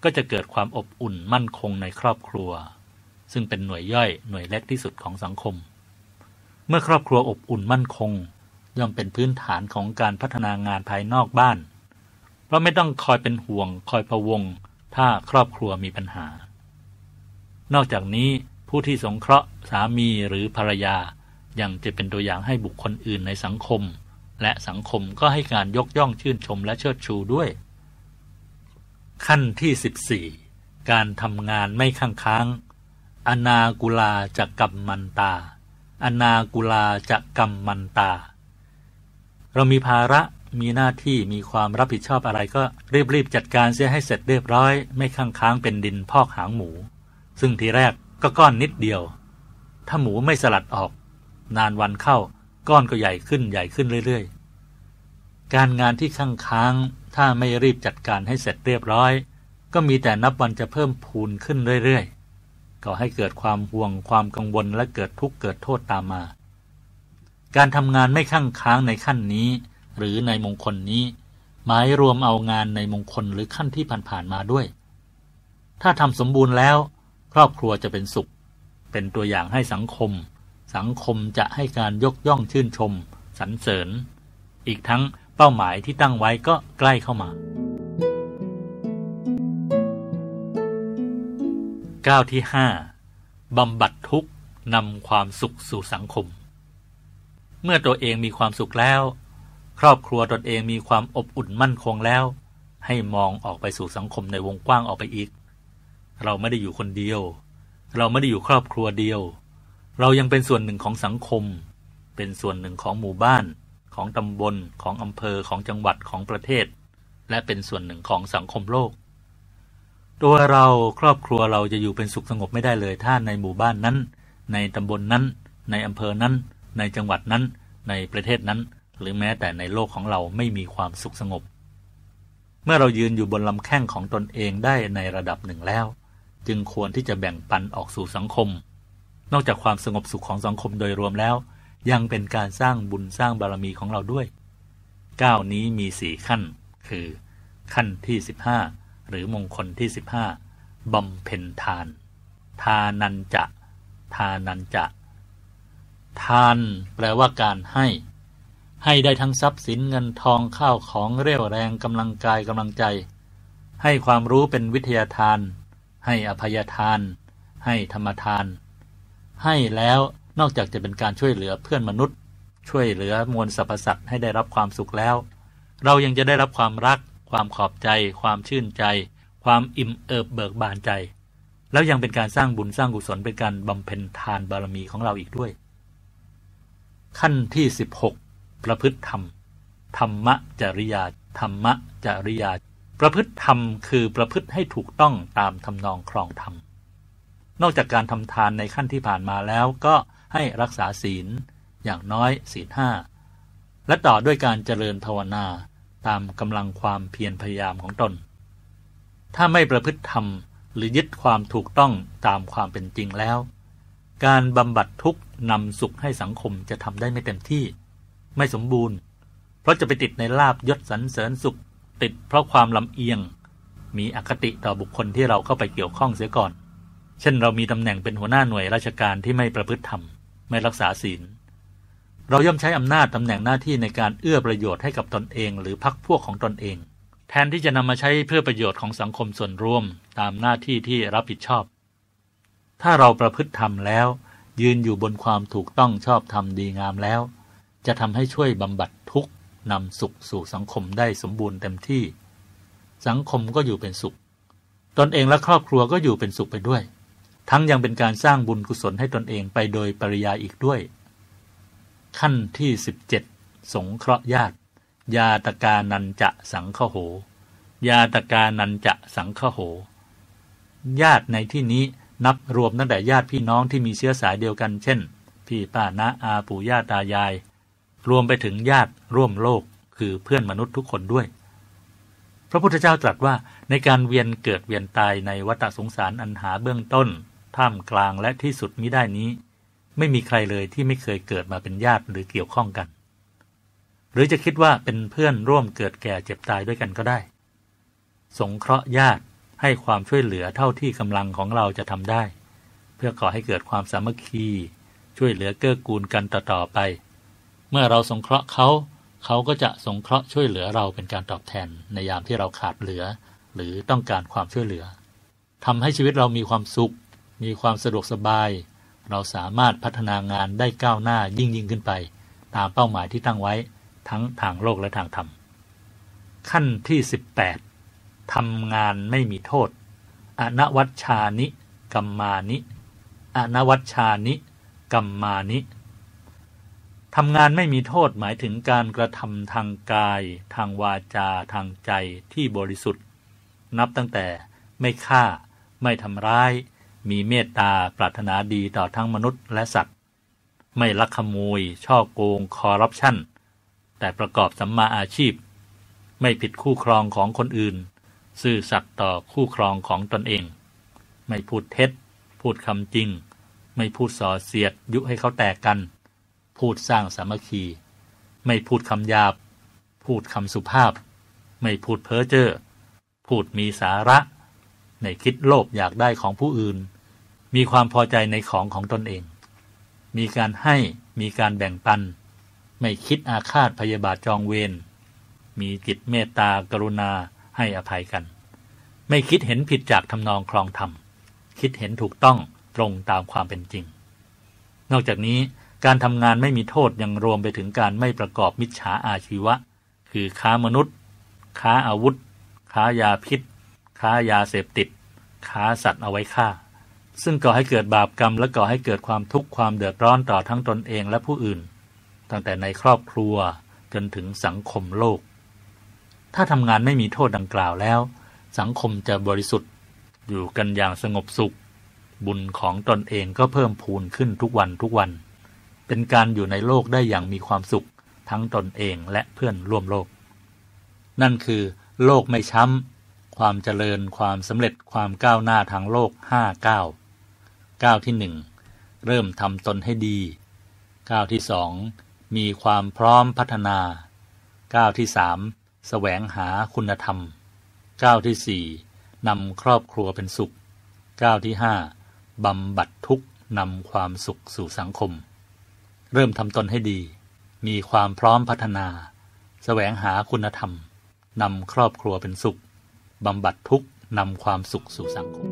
ก็จะเกิดความอบอุ่นมั่นคงในครอบครัว ซึ่งเป็นหน่วยย่อยหน่วยเล็กที่สุดของสังคม เมื่อครอบครัวอบอุ่นมั่นคง ย่อมเป็นพื้นฐานของการพัฒนางานภายนอกบ้าน เพราะไม่ต้องคอยเป็นห่วงคอยพะวง ถ้าครอบครัวมีปัญหา นอกจากนี้ผู้ที่สงเคราะห์สามีหรือภรรยายังจะเป็นตัวอย่างให้บุคคลอื่นในสังคม และสังคมก็ให้การยกย่องชื่นชมและเชิดชูด้วย ขั้นที่ 14 การทำงานไม่ข้างค้าง อนากุลาจะกรรมมันตา อนากุลาจะกรรมมันตา เรามีภาระ มีหน้าที่มีความรับผิดชอบอะไรก็รีบๆจัดการเสียให้เสร็จเรียบร้อย ไม่ข้างค้างเป็นดินพอกหางหมู ซึ่งทีแรกก็ก้อนนิดเดียว ถ้าหมูไม่สลัดออก นานวันเข้าก้อนก็ใหญ่ขึ้นใหญ่ขึ้นเรื่อยๆ การงานที่ข้างค้างถ้าไม่รีบจัดการให้เสร็จเรียบร้อย ก็มีแต่นับวันจะเพิ่มพูนขึ้นเรื่อยๆก่อให้เกิดความห่วงความกังวลและเกิดทุกข์เกิดโทษตามมา การทำงานไม่ข้างค้างในขั้นนี้ หรือในมงคลนี้ หมายรวมเอางานในมงคลหรือขั้นที่ผ่านๆมาด้วย ถ้าทำสมบูรณ์แล้ว ครอบครัวจะเป็นสุข เป็นตัวอย่างให้สังคม สังคมจะให้การยกย่องชื่นชม สรรเสริญ อีกทั้งเป้าหมายที่ตั้งไว้ก็ใกล้เข้ามาก้าวที่ห้าบำบัดทุกข์นำความสุขสู่สังคม เมื่อตัวเองมีความสุขแล้ว ครอบครัวตนเองมีความอบอุ่นมั่นคงแล้ว ให้มองออกไปสู่สังคมในวงกว้างออกไปอีก เราไม่ได้อยู่คนเดียว เราไม่ได้อยู่ครอบครัวเดียว เรายังเป็นส่วนหนึ่งของสังคม เป็นส่วนหนึ่งของหมู่บ้าน ของตำบล ของอำเภอของจังหวัดของประเทศ และเป็นส่วนหนึ่งของสังคมโลก ตัวเราครอบครัวเราจะอยู่เป็นสุขสงบไม่ได้เลยถ้าในหมู่บ้านนั้น ในตำบลนนั้น ในอำเภอนั้น ในจังหวัดนั้น ในประเทศนั้น หรือแม้แต่ในโลกของเราไม่มีความสุขสงบ เมื่อเรายืนอยู่บนลำแข้งของตนเองได้ในระดับหนึ่งแล้ว จึงควรที่จะแบ่งปันออกสู่สังคม นอกจากความสงบสุขของสังคมโดยรวมแล้ว ยังเป็นการสร้างบุญสร้างบารมีของเราด้วยก้าวนี้มีสี่ขั้น คือ ขั้นที่สิบห้าหรือมงคลที่สิบห้าบำเพ็ญทาน ทานันจะ ทานันจะ ทานแปลว่าการให้ ให้ได้ทั้งทรัพย์สินเงินทองข้าวของเรี่ยวแรงกำลังกายกำลังใจ ให้ความรู้เป็นวิทยาทาน ให้อภัยทาน ให้ธรรมทาน ให้แล้วนอกจากจะเป็นการช่วยเหลือเพื่อนมนุษย์ ช่วยเหลือมวลสรรพสัตว์ให้ได้รับความสุขแล้ว เรายังจะได้รับความรัก ความขอบใจ ความชื่นใจ ความอิ่มเอิบเบิกบานใจ แล้วยังเป็นการสร้างบุญสร้างกุศลเป็นการบำเพ็ญทานบารมีของเราอีกด้วย ขั้นที่ 16 ประพฤติธรรม ธรรมจริยา ธรรมจริยา ประพฤติธรรมคือประพฤติให้ถูกต้องตามทำนองครองธรรม นอกจากการทำทานในขั้นที่ผ่านมาแล้วก็ให้รักษาศีลอย่างน้อยศีลห้าและต่อด้วยการเจริญภาวนาตามกำลังความเพียรพยายามของตน ถ้าไม่ประพฤติธรรมหรือยึดความถูกต้องตามความเป็นจริงแล้ว การบำบัดทุกข์นำสุขให้สังคมจะทำได้ไม่เต็มที่ ไม่สมบูรณ์ เพราะจะไปติดในลาบยศสรรเสริญสุข ติดเพราะความลำเอียง มีอคติต่อบุคคลที่เราเข้าไปเกี่ยวข้องเสียก่อน เช่นเรามีตำแหน่งเป็นหัวหน้าหน่วยราชการที่ไม่ประพฤติธรรม ไม่รักษาศีล เราย่อมใช้อำนาจตำแหน่งหน้าที่ในการเอื้อประโยชน์ให้กับตนเอง หรือพรรคพวกของตนเอง แทนที่จะนำมาใช้เพื่อประโยชน์ของสังคมส่วนรวม ตามหน้าที่ที่รับผิดชอบ ถ้าเราประพฤติธรรมแล้ว ยืนอยู่บนความถูกต้องชอบธรรมดีงามแล้ว จะทำให้ช่วยบำบัดทุกข์นำสุขสู่สังคมได้สมบูรณ์เต็มที่ สังคมก็อยู่เป็นสุข ตนเองและครอบครัวก็อยู่เป็นสุขไปด้วย ทั้งยังเป็นการสร้างบุญกุศลให้ตนเองไปโดยปริยายอีกด้วย ขั้นที่ 17 สงเคราะห์ญาติ ยาตกานันจะสังฆโห ยาตกานันจะสังฆโห ญาติในที่นี้นับรวมตั้งแต่ญาติพี่น้องที่มีเชื้อสายเดียวกัน เช่น พี่ป้าน้าอาปู่ย่าตายาย รวมไปถึงญาติร่วมโลกคือเพื่อนมนุษย์ทุกคนด้วย พระพุทธเจ้าตรัสว่าในการเวียนเกิดเวียนตายในวัฏสงสารอันหาเบื้องต้น ท่ามกลางและที่สุดมิได้นี้ ไม่มีใครเลยที่ไม่เคยเกิดมาเป็นญาติหรือเกี่ยวข้องกัน หรือจะคิดว่าเป็นเพื่อนร่วมเกิดแก่เจ็บตายด้วยกันก็ได้ สงเคราะห์ญาติให้ความช่วยเหลือเท่าที่กำลังของเราจะทำได้ เพื่อขอให้เกิดความสามัคคี ช่วยเหลือเกื้อกูลกันต่อๆไป มื่อเราสงเคราะห์เขาเขาก็จะสงเคราะห์ช่วยเหลือเราเป็นการตอบแทนในยามที่เราขาดเหลือ หรือต้องการความช่วยเหลือทำให้ชีวิตเรามีความสุข มีความสะดวกสบาย เราสามารถพัฒนางานได้ก้าวหน้ายิ่งยิ่งขึ้นไป ตามเป้าหมายที่ตั้งไว้ทั้งทางโลกและทางธรรม ขั้นที่ 18ทำงานไม่มีโทษ อนวัชชานิ กัมมานิ อนวัชชานิ กัมมานิ ทำงานไม่มีโทษหมายถึงการกระทำทางกาย ทางวาจา ทางใจที่บริสุทธิ์ นับตั้งแต่ไม่ฆ่า ไม่ทำร้าย มีเมตตาปรารถนาดีต่อทั้งมนุษย์และสัตว์ ไม่ลักขโมย ช่อโกง คอร์รัปชันแต่ประกอบสัมมาอาชีพ ไม่ผิดคู่ครองของคนอื่น ซื่อสัตย์ต่อคู่ครองของตนเอง ไม่พูดเท็จ พูดคำจริง ไม่พูดส่อเสียดยุให้เขาแตกกัน พูดสร้างสามัคคี ไม่พูดคำหยาบ พูดคำสุภาพ ไม่พูดเพ้อเจ้อพูดมีสาระ ในคิดโลภอยากได้ของผู้อื่น มีความพอใจในของของตนเอง มีการให้มีการแบ่งปัน ไม่คิดอาฆาตพยาบาทจองเวรมีจิตเมตตากรุณาให้อภัยกัน ไม่คิดเห็นผิดจากทำนองคลองธรรมคิดเห็นถูกต้องตรงตามความเป็นจริง นอกจากนี้ การทำงานไม่มีโทษยังรวมไปถึงการไม่ประกอบมิจฉาอาชีวะ คือค้ามนุษย์ ค้าอาวุธ ค้ายาพิษ ค้ายาเสพติด ค้าสัตว์เอาไว้ฆ่า ซึ่งก่อให้เกิดบาปกรรมและก่อให้เกิดความทุกข์ความเดือดร้อนต่อทั้งตนเองและผู้อื่น ตั้งแต่ในครอบครัวจนถึงสังคมโลก ถ้าทำงานไม่มีโทษดังกล่าวแล้ว สังคมจะบริสุทธิ์ อยู่กันอย่างสงบสุข บุญของตนเองก็เพิ่มพูนขึ้นทุกวันทุกวัน เป็นการอยู่ในโลกได้อย่างมีความสุข ทั้งตนเองและเพื่อนร่วมโลก นั่นคือ โลกไม่ช้ำ ความเจริญความสำเร็จความก้าวหน้าทางโลกห้าก้าวก้าวที่หนึ่งเริ่มทำตนให้ดีก้าวที่สองมีความพร้อมพัฒนาก้าวที่สามแสวงหาคุณธรรมก้าวที่สี่นำครอบครัวเป็นสุขก้าวที่ห้าบำบัดทุกข์นำความสุขสู่สังคม เริ่มทำตนให้ดี มีความพร้อมพัฒนาแสวงหาคุณธรรมนำครอบครัวเป็นสุขบำบัดทุกข์นำความสุขสู่สังคม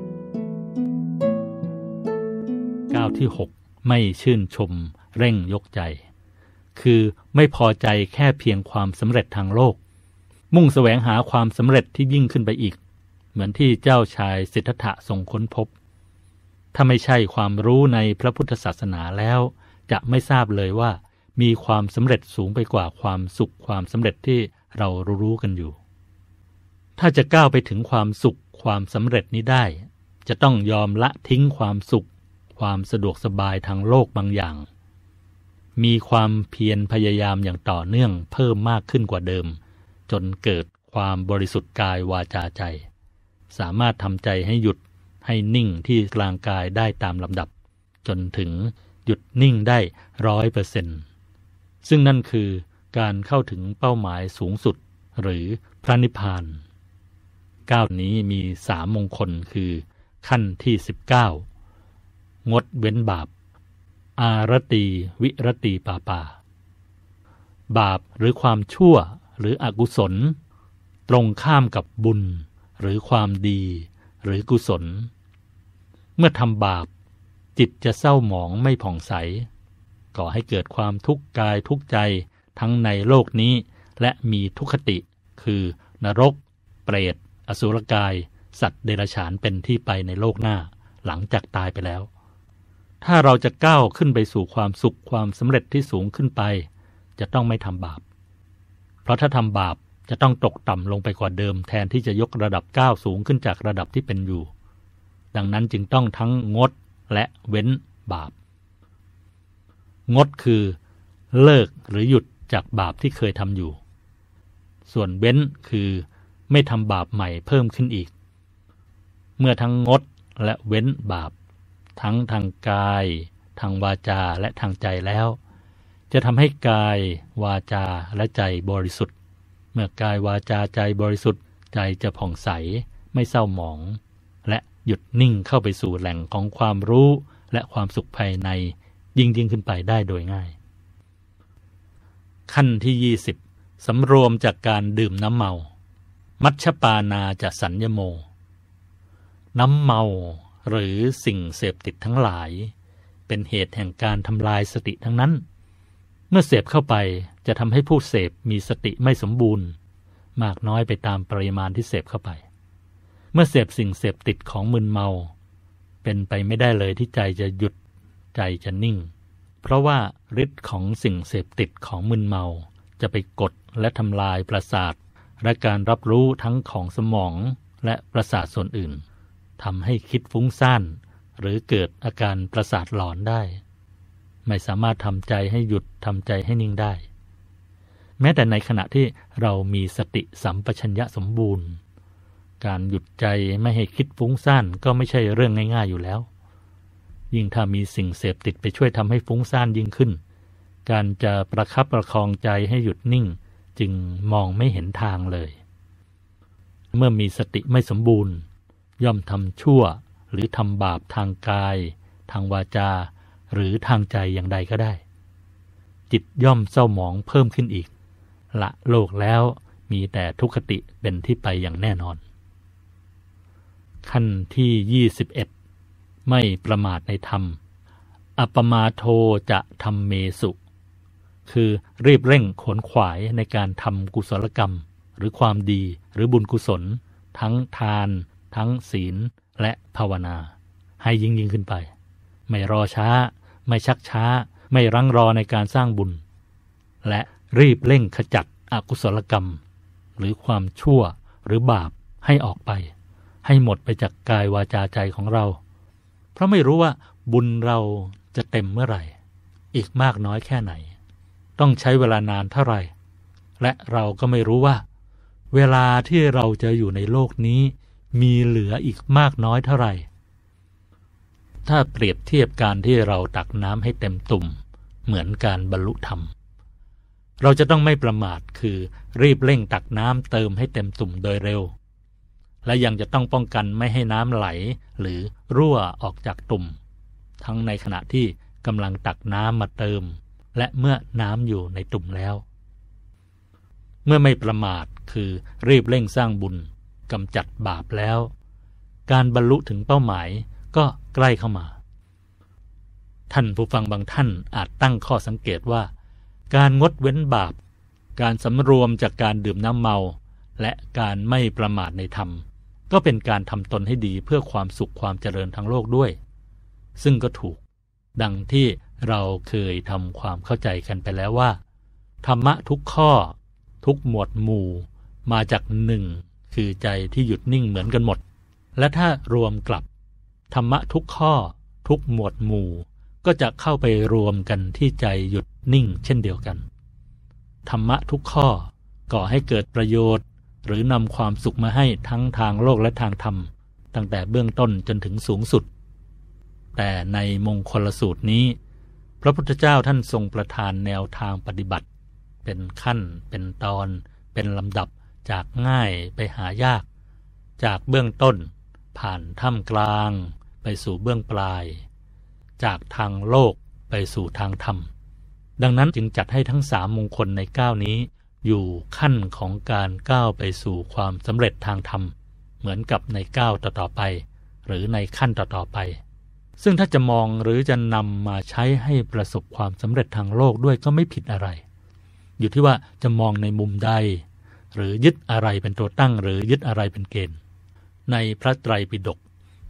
ก้าวที่ 6 ไม่ชื่นชม เร่งยกใจ คือไม่พอใจแค่เพียงความสำเร็จทางโลก มุ่งแสวงหาความสำเร็จที่ยิ่งขึ้นไปอีก เหมือนที่เจ้าชายสิทธัตถะทรงค้นพบ ถ้าไม่ใช่ความรู้ในพระพุทธศาสนาแล้ว จะไม่ทราบเลยว่า มีความสำเร็จสูงไปกว่าความสุขความสำเร็จที่เรารู้กันอยู่ ถ้าจะก้าวไปถึงความสุขความสำเร็จนี้ได้ จะต้องยอมละทิ้งความสุข ความสะดวกสบายทางโลกบางอย่าง มีความเพียรพยายามอย่างต่อเนื่องเพิ่มมากขึ้นกว่าเดิม จนเกิดความบริสุทธิ์กายวาจาใจ สามารถทำใจให้หยุดให้นิ่งที่กลางกายได้ตามลำดับ จนถึง หยุดนิ่งได้ร้อยเปอร์เซ็นต์ซึ่งนั่นคือการเข้าถึงเป้าหมายสูงสุด หรือพระนิพพานก้าวนี้มีสามมงคลคือ ขั้นที่สิบเก้างดเว้นบาป อารตีวิรตีปาปา บาปหรือความชั่วหรืออกุศล ตรงข้ามกับบุญ หรือความดี หรือกุศล เมื่อทำบาป จิตจะเศร้าหมองไม่ผ่องใส ก่อให้เกิดความทุกข์กายทุกข์ใจทั้งในโลกนี้ และมีทุกขติ คือนรก เปรต อสุรกาย สัตว์เดรัจฉานเป็นที่ไปในโลกหน้า หลังจากตายไปแล้ว ถ้าเราจะก้าวขึ้นไปสู่ความสุขความสำเร็จที่สูงขึ้นไป จะต้องไม่ทำบาป เพราะถ้าทำบาปจะต้องตกต่ำลงไปกว่าเดิมแทนที่จะยกระดับก้าวสูงขึ้นจากระดับที่เป็นอยู่ ดังนั้นจึงต้องทั้งงด และเว้นบาป งดคือเลิกหรือหยุดจากบาปที่เคยทำอยู่ ส่วนเว้นคือไม่ทำบาปใหม่เพิ่มขึ้นอีก เมื่อทั้งงดและเว้นบาป ทั้งทางกาย ทางวาจาและทางใจแล้ว จะทำให้กาย วาจาและใจบริสุทธิ์ เมื่อกายวาจาใจบริสุทธิ์ ใจจะผ่องใสไม่เศร้าหมอง หยุดนิ่งเข้าไปสู่แหล่งของความรู้และความสุขภายในยิ่งยิ่งขึ้นไปได้โดยง่าย ขั้นที่ 20สำรวมจากการดื่มน้ำเมา มัชปานาจะสัญญโม น้ำเมาหรือสิ่งเสพติดทั้งหลาย เป็นเหตุแห่งการทำลายสติทั้งนั้น เมื่อเสพเข้าไปจะทำให้ผู้เสพมีสติไม่สมบูรณ์ มากน้อยไปตามปริมาณที่เสพเข้าไป เมื่อเสพสิ่งเสพติดของมึนเมา เป็นไปไม่ได้เลยที่ใจจะหยุดใจจะนิ่ง เพราะว่าฤทธิ์ของสิ่งเสพติดของมึนเมา จะไปกดและทำลายประสาท และการรับรู้ทั้งของสมองและประสาทส่วนอื่นทำให้คิดฟุ้งซ่านหรือเกิดอาการประสาทหลอนได้ ไม่สามารถทำใจให้หยุดทำใจให้นิ่งได้ แม้แต่ในขณะที่เรามีสติสัมปชัญญะสมบูรณ์ การหยุดใจไม่ให้คิดฟุ้งซ่านก็ไม่ใช่เรื่องง่าย ๆอยู่แล้ว ยิ่งถ้ามีสิ่งเสพติดไปช่วยทำให้ฟุ้งซ่านยิ่งขึ้น การจะประคับประคองใจให้หยุดนิ่ง จึงมองไม่เห็นทางเลย เมื่อมีสติไม่สมบูรณ์ ย่อมทำชั่วหรือทำบาปทางกาย ทางวาจา หรือทางใจอย่างใดก็ได้ จิตย่อมเศร้าหมองเพิ่มขึ้นอีก ละโลกแล้วมีแต่ทุกขติเป็นที่ไปอย่างแน่นอน ขั้นที่ 21 ไม่ประมาทในธรรม อัปมาโทจะทำเมสุ คือรีบเร่งขนขวายในการทำกุศลกรรม หรือความดีหรือบุญกุศล ทั้งทาน ทั้งศีลและภาวนา ให้ยิ่งยิ่งขึ้นไป ไม่รอช้า ไม่ชักช้า ไม่รังรอในการสร้างบุญ และรีบเร่งขจัดอกุศลกรรม หรือความชั่วหรือบาปให้ออกไป ให้หมดไปจากกายวาจาใจของเรา เพราะไม่รู้ว่าบุญเราจะเต็มเมื่อไหร่ อีกมากน้อยแค่ไหน ต้องใช้เวลานานเท่าไหร่ และเราก็ไม่รู้ว่า เวลาที่เราจะอยู่ในโลกนี้ มีเหลืออีกมากน้อยเท่าไหร่ ถ้าเปรียบเทียบการที่เราตักน้ำให้เต็มตุ่ม เหมือนการบรรลุธรรม เราจะต้องไม่ประมาทคือรีบเร่งตักน้ำเติมให้เต็มตุ่มโดยเร็ว และยังจะต้องป้องกันไม่ให้น้ำไหล หรือรั่วออกจากตุ่ม ทั้งในขณะที่กำลังตักน้ำมาเติม และเมื่อน้ำอยู่ในตุ่มแล้ว เมื่อไม่ประมาทคือรีบเร่งสร้างบุญกำจัดบาปแล้ว การบรรลุถึงเป้าหมายก็ใกล้เข้ามา ท่านผู้ฟังบางท่านอาจตั้งข้อสังเกตว่า การงดเว้นบาป การสำรวมจากการดื่มน้ำเมา และการไม่ประมาทในธรรม ก็เป็นการทำตนให้ดีเพื่อความสุขความเจริญทางโลกด้วย ซึ่งก็ถูก ดังที่เราเคยทำความเข้าใจกันไปแล้วว่า ธรรมะทุกข้อ ทุกหมวดหมู่ มาจากหนึ่งคือใจที่หยุดนิ่งเหมือนกันหมด และถ้ารวมกลับ ธรรมะทุกข้อ ทุกหมวดหมู่ ก็จะเข้าไปรวมกันที่ใจหยุดนิ่งเช่นเดียวกัน ธรรมะทุกข้อก่อให้เกิดประโยชน์ หรือนำความสุขมาให้ทั้งทางโลกและทางธรรม ตั้งแต่เบื้องต้นจนถึงสูงสุด แต่ในมงคลสูตรนี้ พระพุทธเจ้าท่านทรงประทานแนวทางปฏิบัติ เป็นขั้น เป็นตอน เป็นลำดับจากง่ายไปหายาก จากเบื้องต้น ผ่านท่ามกลาง ไปสู่เบื้องปลาย จากทางโลกไปสู่ทางธรรม ดังนั้นจึงจัดให้ทั้งสามมงคลในก้าวนี้ อยู่ขั้นของการก้าวไปสู่ความสำเร็จทางธรรม เหมือนกับในก้าวต่อๆไป หรือในขั้นต่อๆไป ซึ่งถ้าจะมองหรือจะนำมาใช้ให้ประสบความสำเร็จทางโลกด้วยก็ไม่ผิดอะไร อยู่ที่ว่าจะมองในมุมใด หรือยึดอะไรเป็นตัวตั้งหรือยึดอะไรเป็นเกณฑ์ ในพระไตรปิฎก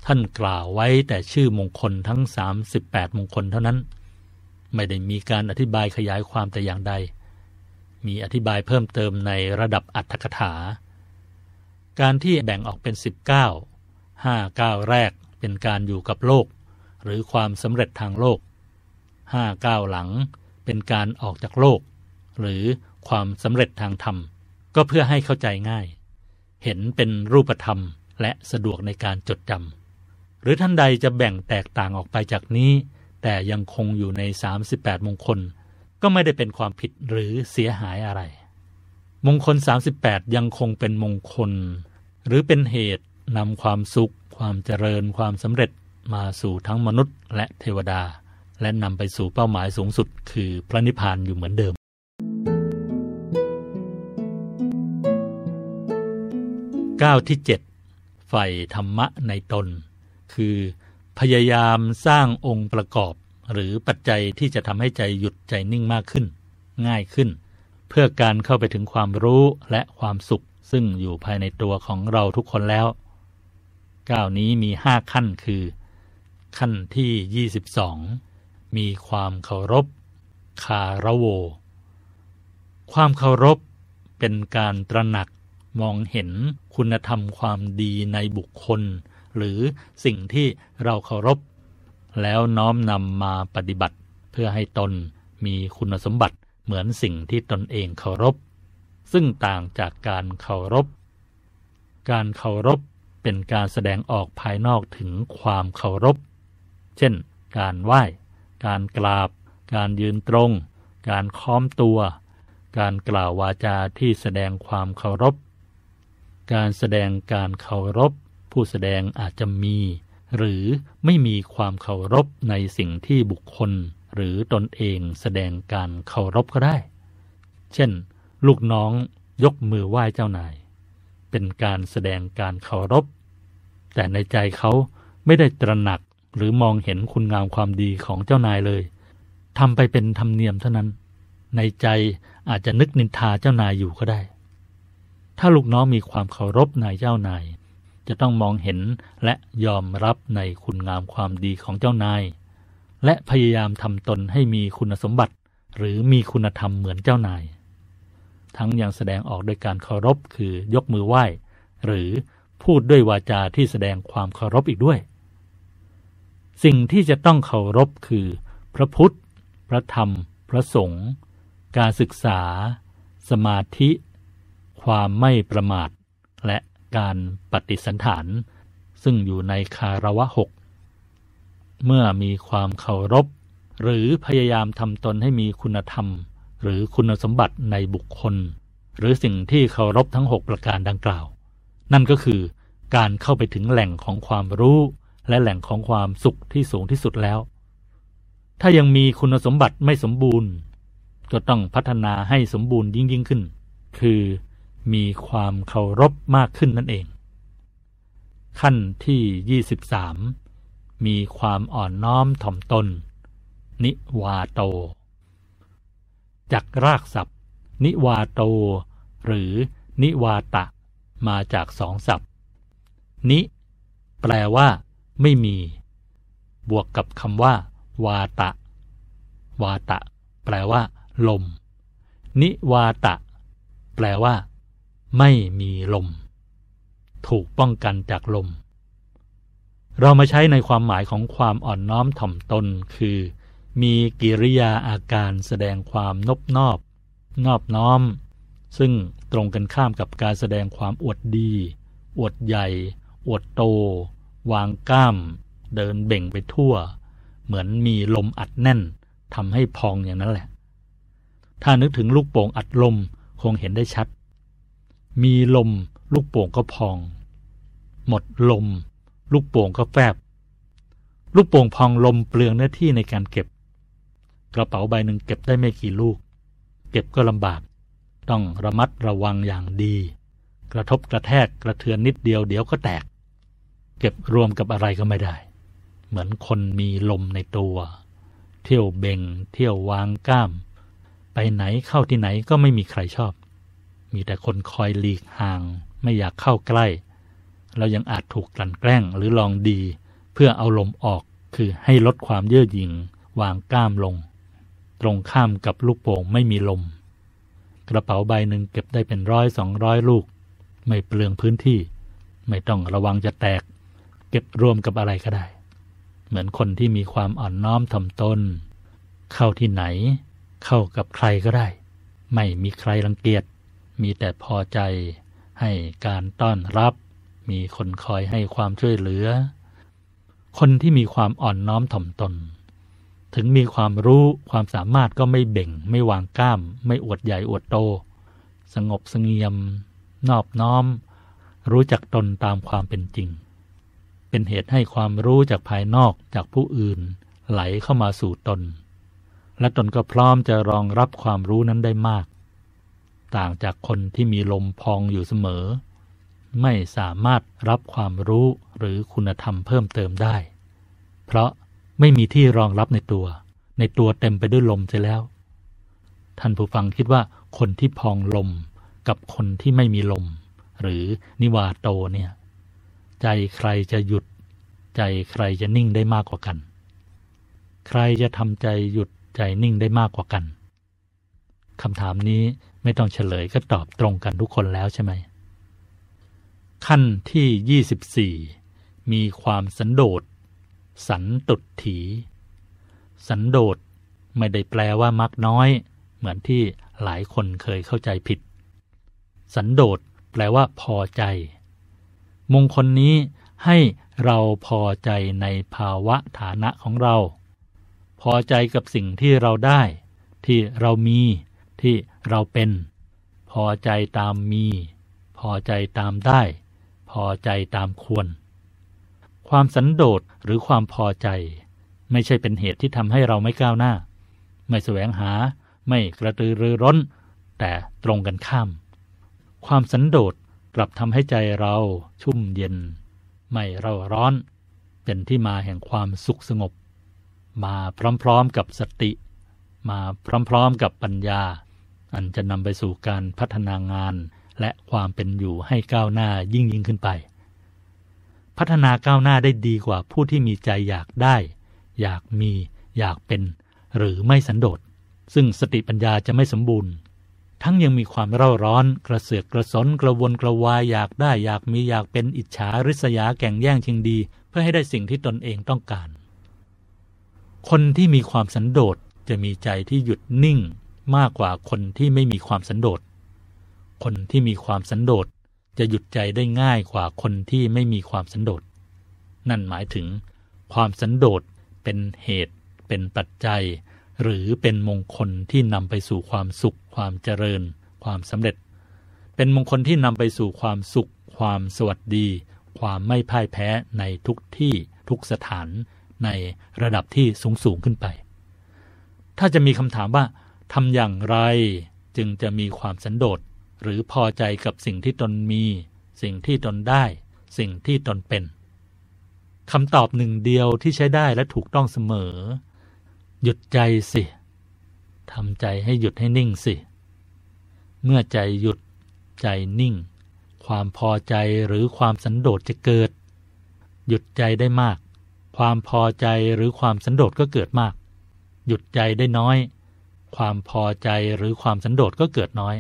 ท่านกล่าวไว้แต่ชื่อมงคลทั้ง 38 มงคลเท่านั้น ไม่ได้มีการอธิบายขยายความแต่อย่างใด มีอธิบายเพิ่มเติมในระดับอัตถกถา การที่แบ่งออกเป็น 19 5ก้าวแรกเป็นการอยู่กับโลก หรือความสำเร็จทางโลก5ก้าวหลังเป็นการออกจากโลก หรือความสำเร็จทางธรรม ก็เพื่อให้เข้าใจง่าย เห็นเป็นรูปธรรมและสะดวกในการจดจำหรือท่านใดจะแบ่งแตกต่างออกไปจากนี้ แต่ยังคงอยู่ใน 38 มงคล ก็ไม่ได้เป็นความผิดหรือเสียหายอะไร มงคล 38 ยังคงเป็นมงคล หรือเป็นเหตุนำความสุข ความเจริญ ความสำเร็จมาสู่ทั้งมนุษย์ และเทวดา และนำไปสู่เป้าหมายสูงสุด คือพระนิพพานอยู่เหมือนเดิมก้าที่7ใฝ่ธรรมะในตน คือ พยายามสร้างองค์ประกอบ หรือปัจจัยที่จะทำให้ใจหยุดใจนิ่งมากขึ้น ง่ายขึ้น เพื่อการเข้าไปถึงความรู้และความสุข ซึ่งอยู่ภายในตัวของเราทุกคนแล้วก้าวนี้มีห้าขั้นคือ ขั้นที่ 22 มีความเคารพ คาระโว ความเคารพเป็นการตระหนักมองเห็นคุณธรรมความดีในบุคคล หรือสิ่งที่เราเคารพ แล้วน้อมนำมาปฏิบัติเพื่อให้ตนมีคุณสมบัติเหมือนสิ่งที่ตนเองเคารพ ซึ่งต่างจากการเคารพ การเคารพเป็นการแสดงออกภายนอกถึงความเคารพ เช่น การไหว้ การกราบ การยืนตรง การค้อมตัว การกล่าววาจาที่แสดงความเคารพ การแสดงการเคารพ ผู้แสดงอาจจะมี หรือไม่มีความเคารพในสิ่งที่บุคคลหรือตนเองแสดงการเคารพก็ได้ เช่น ลูกน้องยกมือไหว้เจ้านาย เป็นการแสดงการเคารพ แต่ในใจเขาไม่ได้ตระหนักหรือมองเห็นคุณงามความดีของเจ้านายเลยทำไปเป็นธรรมเนียมเท่านั้น ในใจอาจจะนึกนินทาเจ้านายอยู่ก็ได้ ถ้าลูกน้องมีความเคารพนายเจ้านาย จะต้องมองเห็นและยอมรับในคุณงามความดีของเจ้านาย และพยายามทำตนให้มีคุณสมบัติ หรือมีคุณธรรมเหมือนเจ้านาย ทั้งยังแสดงออกโดยการเคารพคือยกมือไหว้ หรือพูดด้วยวาจาที่แสดงความเคารพอีกด้วย สิ่งที่จะต้องเคารพคือ พระพุทธ พระธรรม พระสงฆ์การศึกษา สมาธิ ความไม่ประมาทและ การปฏิสันฐาน ซึ่งอยู่ในคารวะหกเมื่อมีความเคารพ หรือพยายามทำตนให้มีคุณธรรม หรือคุณสมบัติในบุคคล หรือสิ่งที่เคารพทั้ง 6 ประการดังกล่าว นั่นก็คือการเข้าไปถึงแหล่งของความรู้ และแหล่งของความสุขที่สูงที่สุดแล้ว ถ้ายังมีคุณสมบัติไม่สมบูรณ์ ก็ต้องพัฒนาให้สมบูรณ์ยิ่งยิ่งขึ้น คือ มีความเคารพมากขึ้นนั่นเอง ขั้นที่ 23 มีความอ่อนน้อมถ่อมตน นิวาโต จากรากศัพท์ นิวาโต หรือนิวาตะ มาจากสองศัพท์ นิ แปลว่า ไม่มี บวกกับคำว่า วาตะ วาตะ แปลว่า ลม นิวาตะ แปลว่า ไม่มีลม ถูกป้องกันจากลม เรามาใช้ในความหมายของความอ่อนน้อมถ่อมตนคือ มีกิริยาอาการแสดงความนบนอบ นอบน้อม ซึ่งตรงกันข้ามกับการแสดงความอวดดี อวดใหญ่ อวดโต วางกล้าม เดินเบ่งไปทั่ว เหมือนมีลมอัดแน่นทำให้พองอย่างนั้นแหละ ถ้านึกถึงลูกโป่งอัดลมคงเห็นได้ชัด มีลม ลูกโป่งก็พอง หมดลม ลูกโป่งก็แฟบ ลูกโป่งพองลมเปลืองเนื้อที่ในการเก็บ กระเป๋าใบหนึ่งเก็บได้ไม่กี่ลูก เก็บก็ลำบาก ต้องระมัดระวังอย่างดี กระทบกระแทกกระเทือนนิดเดียวเดี๋ยวก็แตก เก็บรวมกับอะไรก็ไม่ได้ เหมือนคนมีลมในตัว เที่ยวเบ่ง เที่ยววางก้าม ไปไหนเข้าที่ไหนก็ไม่มีใครชอบ มีแต่คนคอยหลีกห่าง ไม่อยากเข้าใกล้ เรายังอาจถูกกลั่นแกล้งหรือลองดี เพื่อเอาลมออกคือให้ลดความเย่อหยิ่งวางกล้ามลง ตรงข้ามกับลูกโป่งไม่มีลม กระเป๋าใบหนึ่งเก็บได้เป็นร้อยสองร้อยลูก ไม่เปลืองพื้นที่ ไม่ต้องระวังจะแตก เก็บรวมกับอะไรก็ได้ เหมือนคนที่มีความอ่อนน้อมถ่อมตน เข้าที่ไหน เข้ากับใครก็ได้ ไม่มีใครรังเกียจ มีแต่พอใจ ให้การต้อนรับ มีคนคอยให้ความช่วยเหลือ คนที่มีความอ่อนน้อมถ่อมตน ถึงมีความรู้ความสามารถก็ไม่เบ่ง ไม่วางกล้าม ไม่อวดใหญ่อวดโต สงบสงเงียม นอบน้อม รู้จักตนตามความเป็นจริง เป็นเหตุให้ความรู้จากภายนอกจากผู้อื่น ไหลเข้ามาสู่ตน และตนก็พร้อมจะรองรับความรู้นั้นได้มาก ต่างจากคนที่มีลมพองอยู่เสมอ ไม่สามารถรับความรู้หรือคุณธรรมเพิ่มเติมได้ เพราะไม่มีที่รองรับในตัว ในตัวเต็มไปด้วยลมเสียแล้ว ท่านผู้ฟังคิดว่าคนที่พองลมกับคนที่ไม่มีลม หรือนิวาโตเนี่ย ใจใครจะหยุด ใจใครจะนิ่งได้มากกว่ากัน ใครจะทำใจหยุดใจนิ่งได้มากกว่ากันคำถามนี้ ไม่ต้องเฉลยก็ตอบตรงกันทุกคนแล้วใช่ไหม ขั้นที่ 24 มีความสันโดษ สันตุถี สันโดษไม่ได้แปลว่ามักน้อย เหมือนที่หลายคนเคยเข้าใจผิด สันโดษแปลว่าพอใจ มงคลนี้ให้เราพอใจในภาวะฐานะของเรา พอใจกับสิ่งที่เราได้ ที่เรามีที่ เราเป็น พอใจตามมี พอใจตามได้ พอใจตามควร ความสันโดษหรือความพอใจ ไม่ใช่เป็นเหตุที่ทำให้เราไม่ก้าวหน้า ไม่แสวงหา ไม่กระตือรือร้น แต่ตรงกันข้าม ความสันโดษกลับทำให้ใจเราชุ่มเย็น ไม่เร่าร้อน เป็นที่มาแห่งความสุขสงบ มาพร้อมๆกับสติ มาพร้อมๆกับปัญญา อันจะนำไปสู่การพัฒนางาน และความเป็นอยู่ให้ก้าวหน้ายิ่งยิ่งขึ้นไป พัฒนาก้าวหน้าได้ดีกว่าผู้ที่มีใจอยากได้ อยากมี อยากเป็น หรือไม่สันโดษซึ่งสติปัญญาจะไม่สมบูรณ์ ทั้งยังมีความเร่าร้อนกระเสือกกระสนกระวนกระวายอยากได้อยากมีอยากเป็นอิจฉาริษยาแก่งแย่งชิงดี เพื่อให้ได้สิ่งที่ตนเองต้องการ คนที่มีความสันโดษจะมีใจที่หยุดนิ่ง มากกว่าคนที่ไม่มีความสันโดษ คนที่มีความสันโดษจะหยุดใจได้ง่ายกว่าคนที่ไม่มีความสันโดษ นั่นหมายถึง ความสันโดษเป็นเหตุ เป็นปัจจัย หรือเป็นมงคลที่นำไปสู่ความสุข ความเจริญ ความสำเร็จ เป็นมงคลที่นำไปสู่ความสุข ความสวัสดี ความไม่พ่ายแพ้ในทุกที่ทุกสถานในระดับที่สูงสูงขึ้นไป ถ้าจะมีคำถามว่า ทำอย่างไรจึงจะมีความสันโดษหรือพอใจกับสิ่งที่ตนมี สิ่งที่ตนได้ สิ่งที่ตนเป็นคำตอบหนึ่งเดียวที่ใช้ได้และถูกต้องเสมอ หยุดใจสิทำใจให้หยุดให้นิ่งสิ เมื่อใจหยุดใจนิ่ง ความพอใจหรือความสันโดษจะเกิด หยุดใจได้มาก ความพอใจหรือความสันโดษก็เกิดมาก หยุดใจได้น้อย ความพอใจหรือความสันโดษก็เกิดน้อย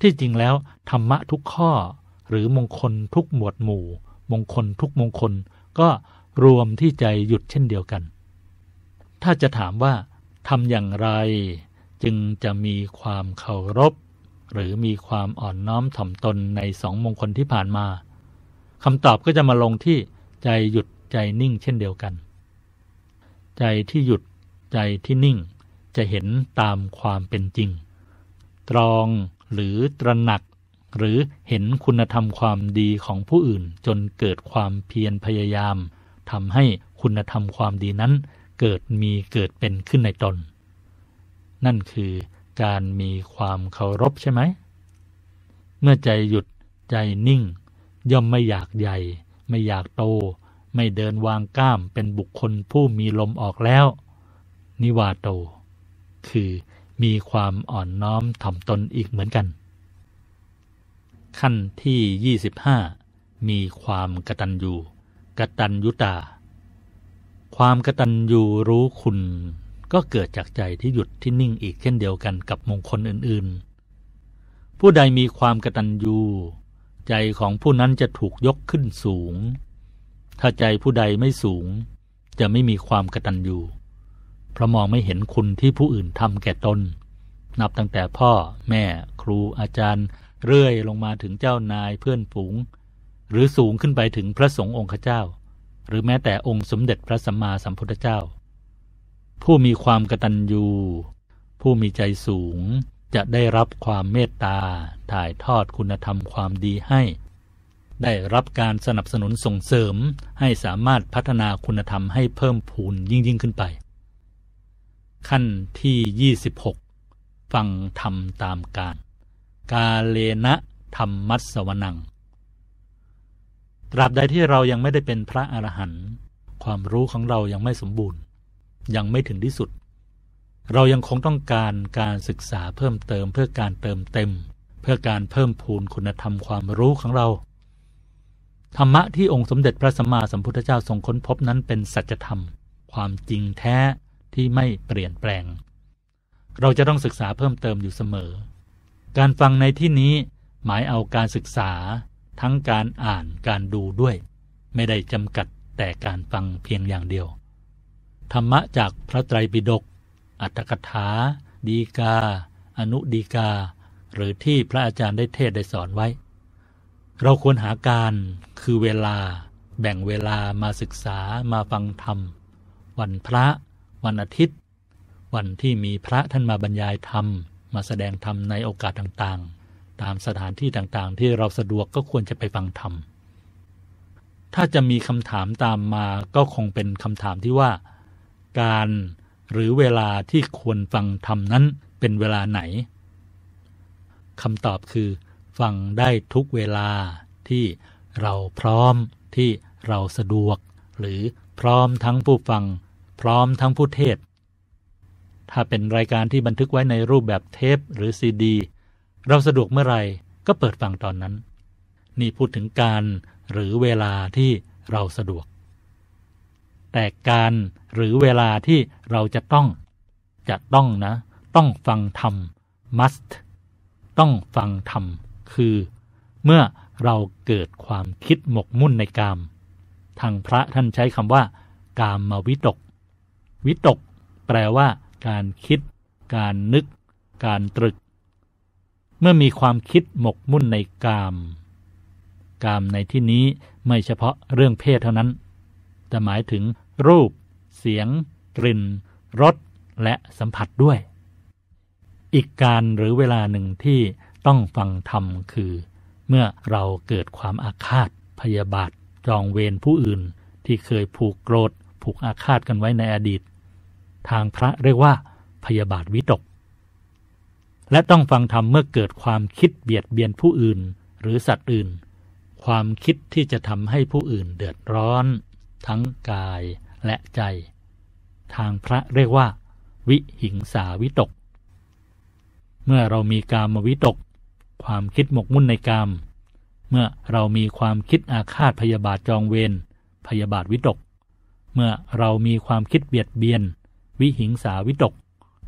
ที่จริงแล้ว ธรรมะทุกข้อ หรือมงคลทุกหมวดหมู่ มงคลทุกมงคล ก็รวมที่ใจหยุดเช่นเดียวกัน ถ้าจะถามว่าทำอย่างไร จึงจะมีความเคารพ หรือมีความอ่อนน้อมถ่อมตนในสองมงคลที่ผ่านมาคำตอบก็จะมาลงที่ใจหยุดใจนิ่งเช่นเดียวกัน ใจที่หยุดใจที่นิ่ง จะเห็นตามความเป็นจริง ตรองหรือตระหนัก หรือเห็นคุณธรรมความดีของผู้อื่น จนเกิดความเพียรพยายามทำให้คุณธรรมความดีนั้น เกิดมีเกิดเป็นขึ้นในตน นั่นคือการมีความเคารพใช่ไหม เมื่อใจหยุดใจนิ่ง ย่อมไม่อยากใหญ่ ไม่อยากโต ไม่เดินวางก้ามเป็นบุคคลผู้มีลมออกแล้ว นิวาโต คือมีความอ่อนน้อมถ่อมตนอีกเหมือนกัน ขั้นที่ 25 มีความกตัญญูกตัญยุตา ความกตัญญูรู้คุณก็เกิดจากใจที่หยุดที่นิ่งอีกเช่นเดียวกันกับมงคลอื่นๆ ผู้ใดมีความกตัญญู ใจของผู้นั้นจะถูกยกขึ้นสูง ถ้าใจผู้ใดไม่สูง จะไม่มีความกตัญญู เพราะมองไม่เห็นคุณที่ผู้อื่นทำแก่ตน นับตั้งแต่พ่อ แม่ ครูอาจารย์ เรื่อยลงมาถึงเจ้านายเพื่อนฝูง หรือสูงขึ้นไปถึงพระสงฆ์องค์เจ้า หรือแม้แต่องค์สมเด็จพระสัมมาสัมพุทธเจ้า ผู้มีความกตัญญูผู้มีใจสูงจะได้รับความเมตตา ถ่ายทอดคุณธรรมความดีให้ ได้รับการสนับสนุนส่งเสริมให้สามารถพัฒนาคุณธรรมให้เพิ่มพูนยิ่งยิ่งขึ้นไป ขั้นที่ 26 ฟังธรรมตามการ กาเลนะธรรมมัสวนัง ตราบใดที่เรายังไม่ได้เป็นพระอรหันต์ความรู้ของเรายังไม่สมบูรณ์ ยังไม่ถึงที่สุด เรายังคงต้องการการศึกษาเพิ่มเติมเพื่อการเติมเต็ม เพื่อการเพิ่มพูนคุณธรรมความรู้ของเรา ธรรมะที่องค์สมเด็จพระสัมมาสัมพุทธเจ้าทรงค้นพบนั้นเป็นสัจธรรม ความจริงแท้ ที่ไม่เปลี่ยนแปลง เราจะต้องศึกษาเพิ่มเติมอยู่เสมอ การฟังในที่นี้หมายเอาการศึกษา ทั้งการอ่านการดูด้วย ไม่ได้จำกัดแต่การฟังเพียงอย่างเดียว ธรรมะจากพระไตรปิฎกอัตถกถา ดีกา อนุดีกา หรือที่พระอาจารย์ได้เทศได้สอนไว้ เราควรหาการคือเวลา แบ่งเวลามาศึกษามาฟังธรรม วันพระ วันอาทิตย์ วันที่มีพระท่านมาบรรยายธรรม มาแสดงธรรมในโอกาสต่างๆ ตามสถานที่ต่างๆ ที่เราสะดวกก็ควรจะไปฟังธรรม ถ้าจะมีคำถามตามมาก็คงเป็นคำถามที่ว่า การหรือเวลาที่ควรฟังธรรมนั้นเป็นเวลาไหนคำตอบคือ ฟังได้ทุกเวลาที่เราพร้อมที่เราสะดวก หรือพร้อมทั้งผู้ฟัง พร้อมทั้งผู้เทศ ถ้าเป็นรายการที่บันทึกไว้ในรูปแบบเทปหรือซีดี เราสะดวกเมื่อไหร่ก็เปิดฟังตอนนั้น นี่พูดถึงการหรือเวลาที่เราสะดวก แต่การหรือเวลาที่เราจะต้อง จะต้องนะ ต้องฟังธรรม must ต้องฟังธรรม คือ เมื่อเราเกิดความคิดหมกมุ่นในกาม ทางพระท่านใช้คำว่า กามมาวิตก วิตก แปลว่า การคิด การนึก การตรึก เมื่อมีความคิดหมกมุ่นในกาม กามในที่นี้ไม่เฉพาะเรื่องเพศเท่านั้น แต่หมายถึง รูป เสียง กลิ่น รส และสัมผัสด้วย อีกการหรือเวลาหนึ่งที่ต้องฟังธรรมคือ เมื่อเราเกิดความอาฆาต พยาบาท จองเวรผู้อื่น ที่เคยผูกโกรธ ผูกอาฆาตกันไว้ในอดีต ทางพระเรียกว่าพยาบาทวิตก และต้องฟังธรรมเมื่อเกิดความคิดเบียดเบียนผู้อื่นหรือสัตว์อื่น ความคิดที่จะทำให้ผู้อื่นเดือดร้อน ทั้งกายและใจ ทางพระเรียกว่า วิหิงสาวิตก เมื่อเรามีกามวิตก ความคิดหมกมุ่นในกาม เมื่อเรามีความคิดอาฆาตพยาบาทจองเวรพยาบาทวิตก เมื่อเรามีความคิดเบียดเบียน วิหิงสาวิตก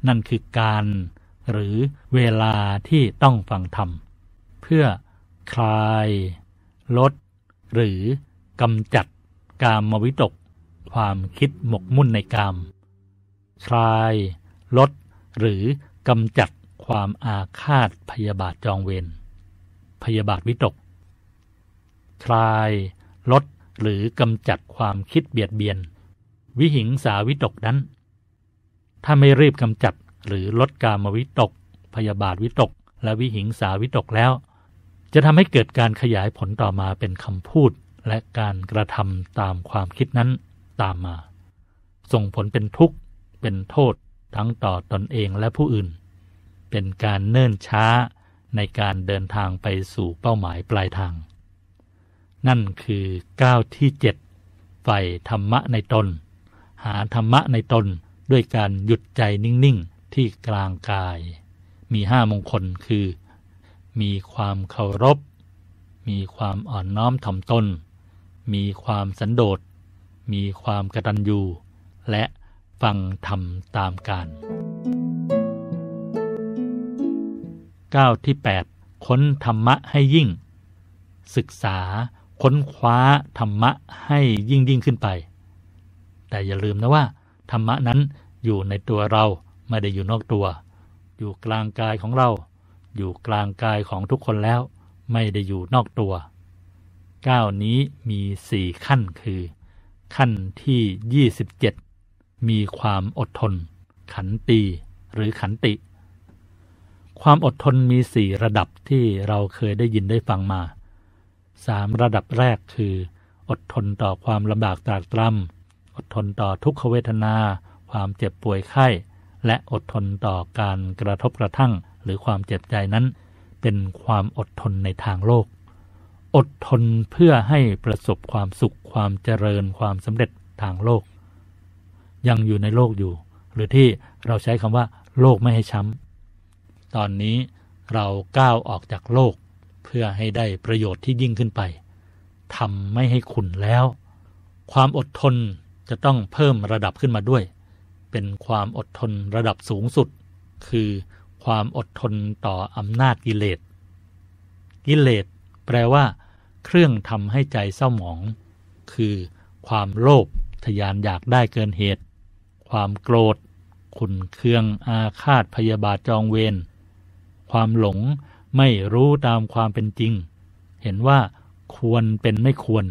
นั่นคือการ หรือเวลาที่ต้องฟังธรรม เพื่อคลาย ลด หรือกำจัดกามวิตก ความคิดหมกมุ่นในกาม คลาย ลด หรือกำจัดความอาฆาตพยาบาทจองเวรพยาบาทวิตก คลาย ลด หรือกำจัดความคิดเบียดเบียน วิหิงสาวิตกนั้น ถ้าไม่รีบกำจัดหรือลดกามวิตก พยาบาทวิตก และวิหิงสาวิตกแล้ว จะทำให้เกิดการขยายผลต่อมาเป็นคำพูด และการกระทำตามความคิดนั้นตามมา ส่งผลเป็นทุกข์ เป็นโทษ ทั้งต่อตอนเองและผู้อื่น เป็นการเนิ่นช้าในการเดินทางไปสู่เป้าหมายปลายทาง นั่นคือก้าวที่เจ็ดใฝ่ธรรมะในตน หาธรรมะในตน ด้วยการหยุดใจนิ่ง ๆ ที่กลางกาย มีห้ามงคลคือ มีความเคารพ มีความอ่อนน้อมถ่อมตน มีความสันโดษ มีความกตัญญูและฟังธรรมตามการก้าวที่ 8 ค้นธรรมะให้ยิ่ง ศึกษาค้นคว้าธรรมะให้ยิ่งยิ่งขึ้นไป แต่อย่าลืมนะว่า ธรรมะนั้นอยู่ในตัวเราไม่ได้อยู่นอกตัว อยู่กลางกายของเรา อยู่กลางกายของทุกคนแล้ว ไม่ได้อยู่นอกตัวก้าวนี้มีสี่ขั้นคือ ขั้นที่ 27 มีความอดทน ขันตีหรือขันติ ความอดทนมีสี่ระดับที่เราเคยได้ยินได้ฟังมาสามระดับแรกคือ อดทนต่อความลำบากตรากตรำ อดทนต่อทุกขเวทนา ความเจ็บป่วยไข้ และอดทนต่อการกระทบกระทั่ง หรือความเจ็บใจนั้น เป็นความอดทนในทางโลกออดทนเพื่อให้ประสบความสุขความเจริญความสำเร็จทางโลก ยังอยู่ในโลกอยู่ หรือที่เราใช้คำว่า โลกไม่ให้ช้ำตอนนี้เราก้าวออกจากโลก เพื่อให้ได้ประโยชน์ที่ยิ่งขึ้นไปทำไม่ให้ขุนแล้ว ความอดทน จะต้องเพิ่มระดับขึ้นมาด้วย เป็นความอดทนระดับสูงสุด คือความอดทนต่ออำนาจกิเลส กิเลสแปลว่า เครื่องทำให้ใจเศร้าหมอง คือ ความโลภทยานอยากได้เกินเหตุ ความโกรธ ขุนเคืองอาฆาตพยาบาทจองเวร ความหลงไม่รู้ตามความเป็นจริง เห็นว่าควรเป็นไม่ควร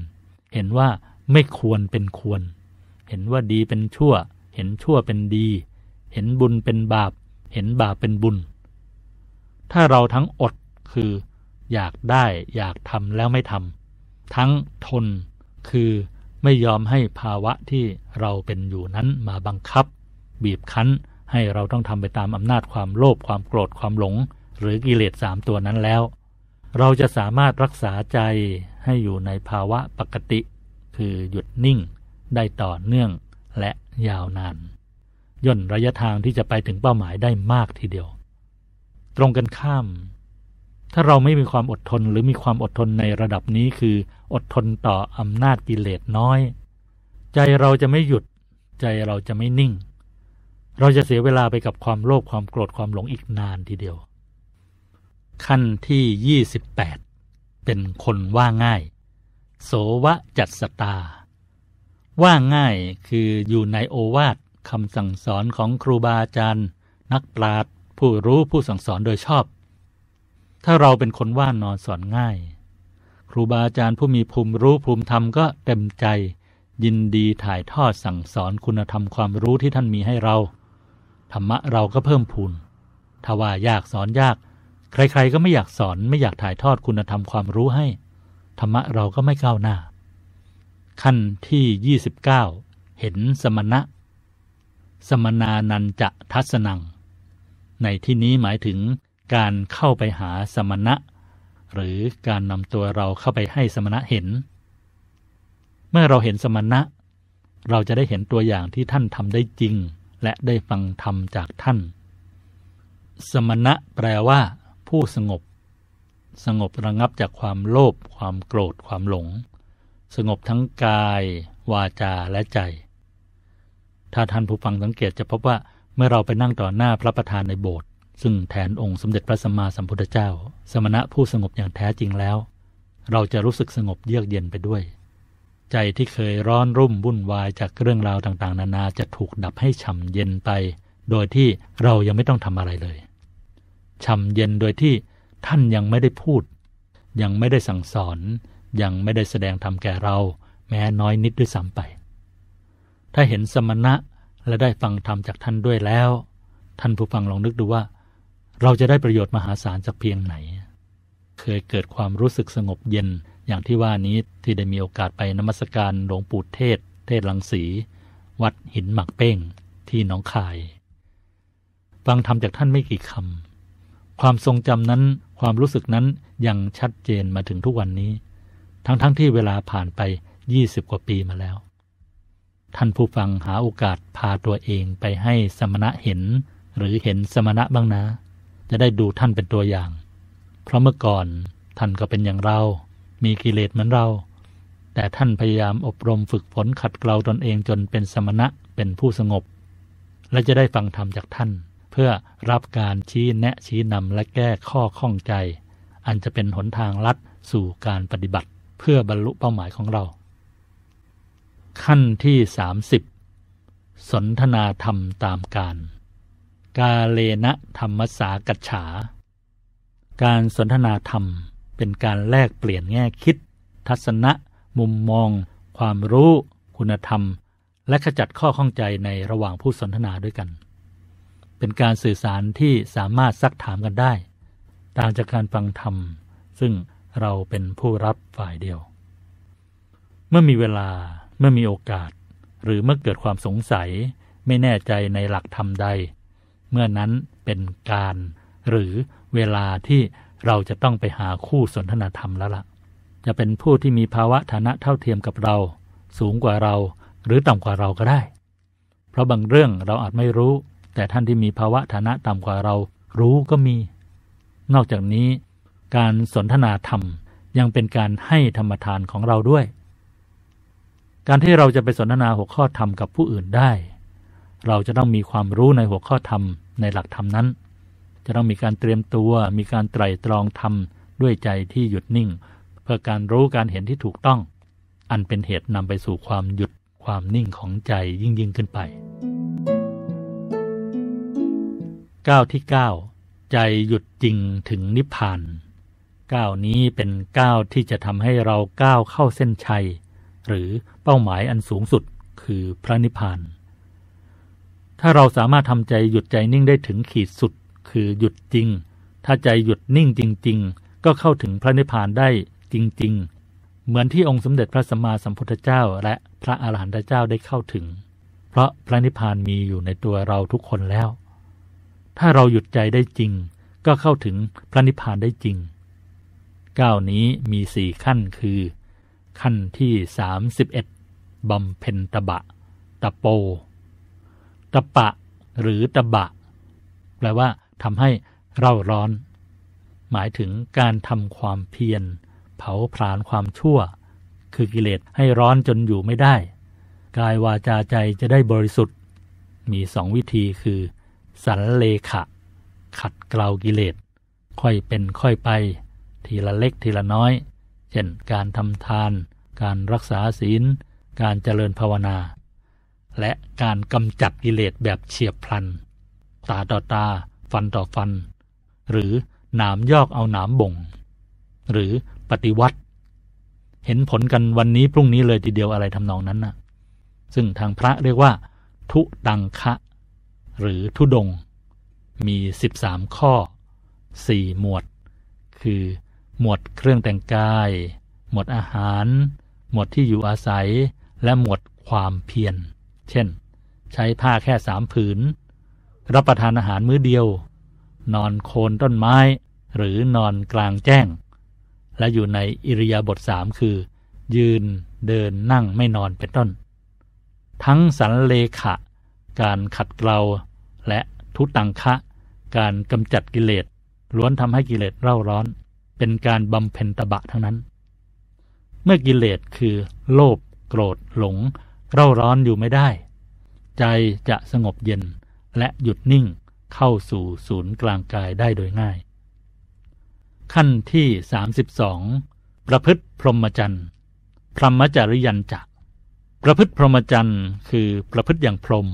เห็นว่าไม่ควรเป็นควร เห็นว่าดีเป็นชั่ว เห็นชั่วเป็นดี เห็นบุญเป็นบาป เห็นบาปเป็นบุญ ถ้าเราทั้งอดคือ อยากได้อยากทำแล้วไม่ทำทั้งทนคือไม่ยอมให้ภาวะที่เราเป็นอยู่นั้นมาบังคับ บีบคั้นให้เราต้องทำไปตามอำนาจความโลภความโกรธความหลง หรือกิเลสสามตัวนั้นแล้ว เราจะสามารถรักษาใจให้อยู่ในภาวะปกติ คือหยุดนิ่ง ได้ต่อเนื่องและยาวนาน ย่นระยะทางที่จะไปถึงเป้าหมายได้มากทีเดียว ตรงกันข้าม ถ้าเราไม่มีความอดทนหรือมีความอดทนในระดับนี้คือ อดทนต่ออำนาจกิเลสน้อย ใจเราจะไม่หยุด ใจเราจะไม่นิ่ง เราจะเสียเวลาไปกับความโลภความโกรธความหลงอีกนานทีเดียว ขั้นที่ 28 เป็นคนว่าง่าย โสวะจัดสตา ว่าง่ายคืออยู่ในโอวาทคำสั่งสอนของครูบาอาจารย์ นักปราชญ์ผู้รู้ผู้สั่งสอนโดยชอบ ถ้าเราเป็นคนว่านอนสอนง่าย ครูบาอาจารย์ผู้มีภูมิรู้ภูมิธรรมก็เต็มใจ ยินดีถ่ายทอดสั่งสอนคุณธรรมความรู้ที่ท่านมีให้เรา ธรรมะเราก็เพิ่มพูนถ้าว่ายากสอนยาก ใครๆก็ไม่อยากสอนไม่อยากถ่ายทอดคุณธรรมความรู้ให้ ธรรมะเราก็ไม่ก้าวหน้า ขั้นที่ 29 เห็นสมณะ สมนานันจะทัศนัง ในที่นี้หมายถึงการเข้าไปหาสมณะ หรือการนำตัวเราเข้าไปให้สมณะเห็น เมื่อเราเห็นสมณะ เราจะได้เห็นตัวอย่างที่ท่านทำได้จริง และได้ฟังธรรมจากท่าน สมณะแปลว่า ผู้สงบ สงบระงับจากความโลภความโกรธความหลง สงบทั้งกาย วาจาและใจ ถ้าท่านผู้ฟังสังเกตจะพบว่าเมื่อเราไปนั่งต่อหน้าพระประธานในโบสถ์ซึ่งแทนองค์สมเด็จพระสัมมาสัมพุทธเจ้า สมณะผู้สงบอย่างแท้จริงแล้ว เราจะรู้สึกสงบเยือกเย็นไปด้วย ใจที่เคยร้อนรุ่มวุ่นวายจากเรื่องราวต่างๆ นานาจะถูกดับให้ฉ่ำเย็นไป โดยที่เรายังไม่ต้องทำอะไรเลยฉ่ำเย็นโดยที่ท่านยังไม่ได้พูด ยังไม่ได้สั่งสอน ยังไม่ได้แสดงธรรมแก่เรา แม้น้อยนิดด้วยซ้ำไป ถ้าเห็นสมณะและได้ฟังธรรมจากท่านด้วยแล้ว ท่านผู้ฟังลองนึกดูว่า เราจะได้ประโยชน์มหาศาลจากเพียงไหน เคยเกิดความรู้สึกสงบเย็นอย่างที่ว่านี้ที่ได้มีโอกาสไปนมัสการหลวงปู่เทศ เทศลังสี วัดหินหมักเป้งที่หนองคาย ฟังธรรมจากท่านไม่กี่คำความทรงจำนั้นความรู้สึกนั้นยังชัดเจนมาถึงทุกวันนี้ ทั้งๆทที่เวลาผ่านไป 20 กว่าปีมาแล้ว ท่านผู้ฟังหาโอกาสพาตัวเองไปให้สมณะเห็น หรือเห็นสมณะบ้างนะ จะได้ดูท่านเป็นตัวอย่าง เพราะเมื่อก่อนท่านก็เป็นอย่างเรา มีกิเลสเหมือนเรา แต่ท่านพยายามอบรมฝึกฝนขัดเกลาตนเองจนเป็นสมณะเป็นผู้สงบ และจะได้ฟังธรรมจากท่าน เพื่อรับการชี้แนะชี้นำและแก้ข้อข้องใจ อันจะเป็นหนทางลัดสู่การปฏิบัติ พื่อบรรลุเป้าหมายของเรา ขั้นที่ 30 สนทนาธรรมตามการ กาเลนะธรรมสากัจฉา การสนทนาธรรมเป็นการแลกเปลี่ยนแง่คิด ทัศนะ มุมมอง ความรู้ คุณธรรม และขจัดข้อข้องใจในระหว่างผู้สนทนาด้วยกัน เป็นการสื่อสารที่สามารถซักถามกันได้ ต่างจากการฟังธรรม ซึ่ง เราเป็นผู้รับฝ่ายเดียว เมื่อมีเวลาเมื่อมีโอกาส หรือเมื่อเกิดความสงสัย ไม่แน่ใจในหลักธรรมใด เมื่อนั้นเป็นการ หรือเวลาที่เราจะต้องไปหาคู่สนทนาธรรมแล้วละ่ะ จะเป็นผู้ที่มีภาวะฐานะเท่าเทียมกับเรา สูงกว่าเราหรือต่ำกว่าเราก็ได้ เพราะบางเรื่องเราอาจไม่รู้ แต่ท่านที่มีภาวะฐานะต่ำกว่าเรารู้ก็มี นอกจากนี้ การสนทนาธรรมยังเป็นการให้ธรรมทานของเราด้วย การที่เราจะไปสนทนาหัวข้อธรรมกับผู้อื่นได้ เราจะต้องมีความรู้ในหัวข้อธรรมในหลักธรรมนั้น จะต้องมีการเตรียมตัว มีการไตร่ตรองธรรมด้วยใจที่หยุดนิ่ง เพื่อการรู้การเห็นที่ถูกต้อง อันเป็นเหตุนำไปสู่ความหยุดความนิ่งของใจยิ่งยิ่งขึ้นไปก้าวที่ 9 ใจหยุดจริงถึงนิพพาน ก้าวนี้เป็นก้าวที่จะทำให้เราก้าวเข้าเส้นชัย หรือเป้าหมายอันสูงสุดคือพระนิพพาน ถ้าเราสามารถทำใจหยุดใจนิ่งได้ถึงขีดสุด คือหยุดจริง ถ้าใจหยุดนิ่งจริง ๆ ก็เข้าถึงพระนิพพานได้จริง ๆ เหมือนที่องค์สมเด็จพระสัมมาสัมพุทธเจ้า และพระอาหารหันตเจ้าได้เข้าถึง เพราะพระนิพพานมีอยู่ในตัวเราทุกคนแล้ว ถ้าเราหยุดใจได้จริง ก็เข้าถึงพระนิพพานได้จริง ก้านี้มีสี่ขั้นคือ ขั้นที่สามสิบเอ็ดบำเพ็ญตะบะ ตะโป ตะปะ หรือตะบะ แปลว่าทำให้เร่าร้อน หมายถึงการทำความเพียร เผาผลาญความชั่ว คือกิเลสให้ร้อนจนอยู่ไม่ได้ กายวาจาใจจะได้บริสุทธิ์ มีสองวิธีคือ สันเลขะ ขัดเกลากิเลสค่อยเป็นค่อยไป ทีละเล็กทีละน้อย เช่น การทำทาน การรักษาศีล การเจริญภาวนา และการกำจัดกิเลสแบบเฉียบพลัน ตาต่อตา ฟันต่อฟัน หรือหนามยอกเอาหนามบ่ง หรือปฏิวัติ เห็นผลกันวันนี้พรุ่งนี้เลยทีเดียวอะไรทำนองนั้นนะซึ่งทางพระเรียกว่า ทุดังคะ หรือทุดง มี 13 ข้อ 4 หมวด คือ หมวดเครื่องแต่งกาย หมวดอาหาร หมวดที่อยู่อาศัย และหมวดความเพียร เช่น ใช้ผ้าแค่สามผืน รับประทานอาหารมื้อเดียว นอนโคนต้นไม้ หรือนอนกลางแจ้ง และอยู่ในอิริยาบถสามคือ ยืน เดิน นั่ง ไม่นอน เป็นต้น ทั้งสันเลขะ การขัดเกลา และทุตังคะ การกำจัดกิเลส ล้วนทำให้กิเลสเร่าร้อน เป็นการบำเพ็ญตบะทั้งนั้น เมื่อกิเลสคือ โลภโกรธหลง เร่าร้อนอยู่ไม่ได้ ใจจะสงบเย็นและหยุดนิ่งเข้าสู่ศูนย์กลางกายได้โดยง่าย ขั้นที่ 32 ประพฤติพรหมจรรย์พรหมจริยันจักประพฤติพรหมจรรย์คือประพฤติอย่างพรหม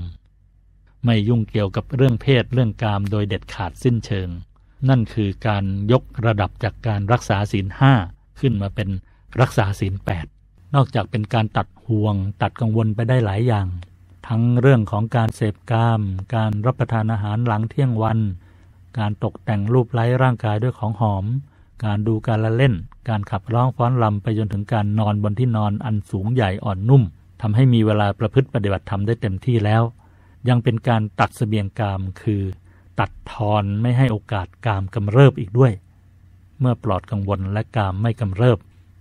ไม่ยุ่งเกี่ยวกับเรื่องเพศเรื่องกามโดยเด็ดขาดสิ้นเชิง นั่นคือการยกระดับจากการรักษาศีลห้าขึ้นมาเป็นรักษาศีลแปดนอกจากเป็นการตัดห่วง ตัดกังวลไปได้หลายอย่าง ทั้งเรื่องของการเสพกาม การรับประทานอาหารหลังเที่ยงวัน การตกแต่งรูปไล้ร่างกายด้วยของหอม การดูการละเล่น การขับร้องฟ้อนลำไปจนถึงการนอนบนที่นอนอันสูงใหญ่อ่อนนุ่มทำให้มีเวลาประพฤติปฏิบัติธรรมได้เต็มที่แล้ว ยังเป็นการตัดสเสบียงกามคือ ตัดทอนไม่ให้โอกาสกามกำเริบอีกด้วย เมื่อปลอดกังวลและกามไม่กำเริบ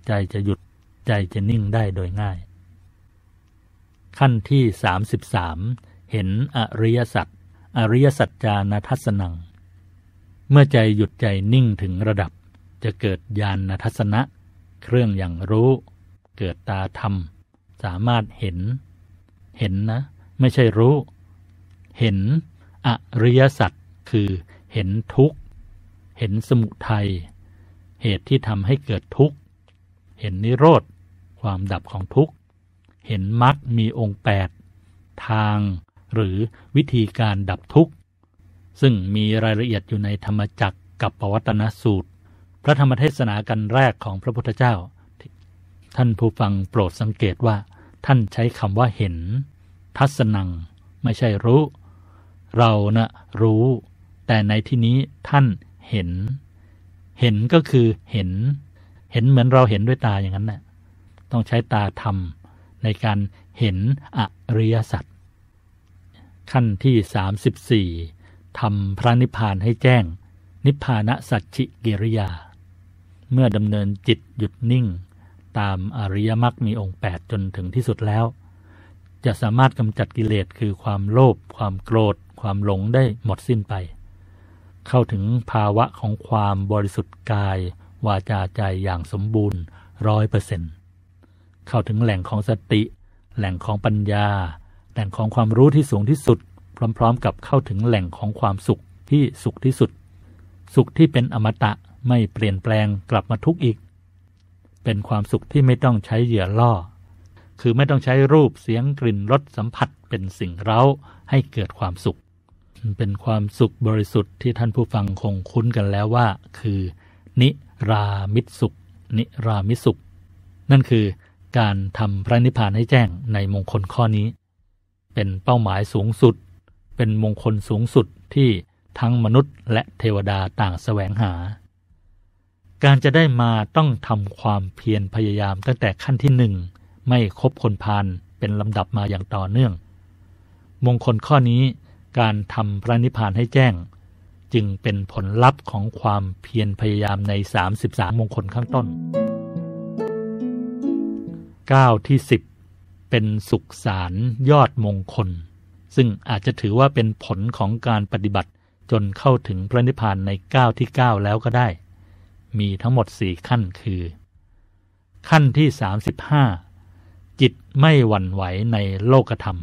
ใจจะหยุดใจจะนิ่งได้โดยง่าย ขั้นที่ 33 เห็นอริยสัจอริยสัจจานัทสนัง เมื่อใจหยุดใจนิ่งถึงระดับ จะเกิดญาณทัศนะ เครื่องอย่างรู้ เกิดตาธรรม สามารถเห็น เห็นนะ ไม่ใช่รู้ เห็นอริยสัจ คือ เห็นทุกข์ เห็นสมุทัย เหตุที่ทำให้เกิดทุกข์ เห็นนิโรธ ความดับของทุกข์ เห็นมรรคมีองค์แปดทาง หรือวิธีการดับทุกข์ ซึ่งมีรายละเอียดอยู่ในธรรมจักรกับปวัตนสูตร พระธรรมเทศนากันแรกของพระพุทธเจ้า ท่านผู้ฟังโปรดสังเกตว่า ท่านใช้คำว่าเห็น ทัศนัง ไม่ใช่รู้ เรานะ่ะรู้ แต่ในที่นี้ท่านเห็น เห็นก็คือเห็น เห็นเหมือนเราเห็นด้วยตาอย่างนั้นแหละต้องใช้ตาทำในการเห็นอริยสัจขั้นที่ 34ทำพระนิพพานให้แจ้ง นิพพานสัจฉิกิริยา เมื่อดำเนินจิตหยุดนิ่ง ตามอริยมรรคมีองค์ 8 จนถึงที่สุดแล้ว จะสามารถกำจัดกิเลสคือความโลภความโกรธ ความหลงได้หมดสิ้นไป เข้าถึงภาวะของความบริสุทธิ์กาย วาจาใจอย่างสมบูรณ์ร้อยเปอร์เซ็นต์เข้าถึงแหล่งของสติ แหล่งของปัญญา แหล่งของความรู้ที่สูงที่สุด พร้อม ๆ กับเข้าถึงแหล่งของความสุขที่สุขที่สุด สุขที่เป็นอมตะไม่เปลี่ยนแปลงกลับมาทุกข์อีก เป็นความสุขที่ไม่ต้องใช้เหยื่อล่อ คือไม่ต้องใช้รูปเสียงกลิ่นรสสัมผัสเป็นสิ่งเร้าให้เกิดความสุข เป็นความสุขบริสุทธิ์ที่ท่านผู้ฟังคงคุ้นกันแล้วว่า คือ นิรามิตสุข นิรามิสุข นั่นคือการทำพระนิพพานให้แจ้งในมงคลข้อนี้ เป็นเป้าหมายสูงสุด เป็นมงคลสูงสุดที่ทั้งมนุษย์และเทวดาต่างแสวงหา การจะได้มาต้องทำความเพียรพยายามตั้งแต่ขั้นที่หนึ่งไม่คบคนพาลเป็นลำดับมาอย่างต่อเนื่อง มงคลข้อนี้ การทำพระนิพพานให้แจ้ง จึงเป็นผลลัพธ์ของความเพียรพยายามใน 33 มงคลข้างต้น9ที่ 10 เป็นสุขสารยอดมงคล ซึ่งอาจจะถือว่าเป็นผลของการปฏิบัติจนเข้าถึงพระนิพพานในก้าวที่ 9 แล้วก็ได้ มีทั้งหมดสี่ขั้นคือ ขั้นที่ 35 จิตไม่หวั่นไหวในโลกธรรม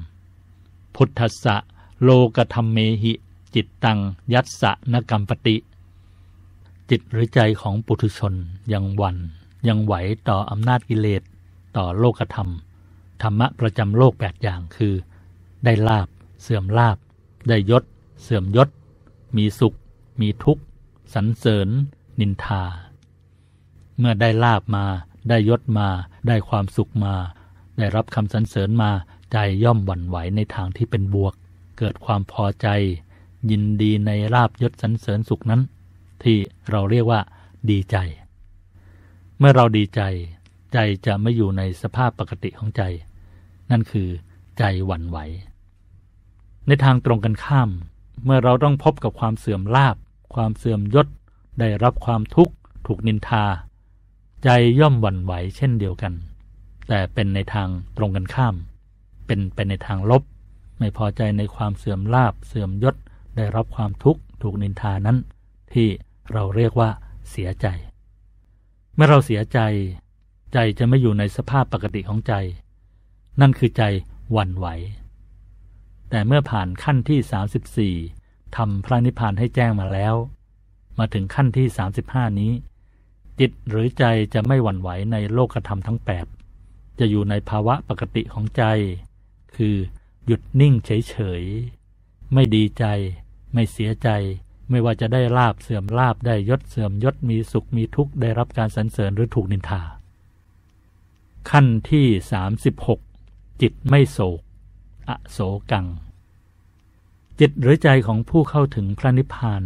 พุทธะ โลกธรรมเมหิ จิตตัง ยัสสะนกรรมปติ จิตหรือใจของปุถุชนยังวันยังไหวต่ออำนาจกิเลสต่อโลกธรรม ธรรมะประจำโลกแปดอย่างคือ ได้ลาบ เสื่อมลาบ ได้ยศ เสื่อมยศ มีสุข มีทุกข์สรรเสริญ นินทา เมื่อได้ลาบมา ได้ยศมา ได้ความสุขมา ได้รับคำสรรเสริญมาใจย่อมหวั่นไหวในทางที่เป็นบวก เกิดความพอใจ ยินดีในลาบยศสรรเสริญสุขนั้น ที่เราเรียกว่า ดีใจ เมื่อเราดีใจ ใจจะไม่อยู่ในสภาพปกติของใจ นั่นคือใจหวั่นไหว ในทางตรงกันข้าม เมื่อเราต้องพบกับความเสื่อมลาบ ความเสื่อมยศ ได้รับความทุกข์ ถูกนินทา ใจย่อมหวั่นไหวเช่นเดียวกัน แต่เป็นในทางตรงกันข้าม เป็นไปนในทางลบ ไม่พอใจในความเสื่อมลาบเสื่อมยศ ได้รับความทุกข์ถูกนินทานั้น ที่เราเรียกว่าเสียใจ เมื่อเราเสียใจ ใจจะไม่อยู่ในสภาพปกติของใจ นั่นคือใจหวั่นไหว แต่เมื่อผ่านขั้นที่ 34ทำพระนิพพานให้แจ้งมาแล้ว มาถึงขั้นที่ 35 นี้ จิตหรือใจจะไม่หวั่นไหวในโลกธรรมทั้ง 8 จะอยู่ในภาวะปกติของใจ คือ หยุดนิ่งเฉยๆ ไม่ดีใจ ไม่เสียใจ ไม่ว่าจะได้ลาบเสื่อมลาบได้ยศเสื่อมยศมีสุขมีทุกข์ได้รับการสรรเสริญหรือถูกนินทา ขั้นที่ 36 จิตไม่โศก อโศกัง จิตหรือใจของผู้เข้าถึงพระนิพพาน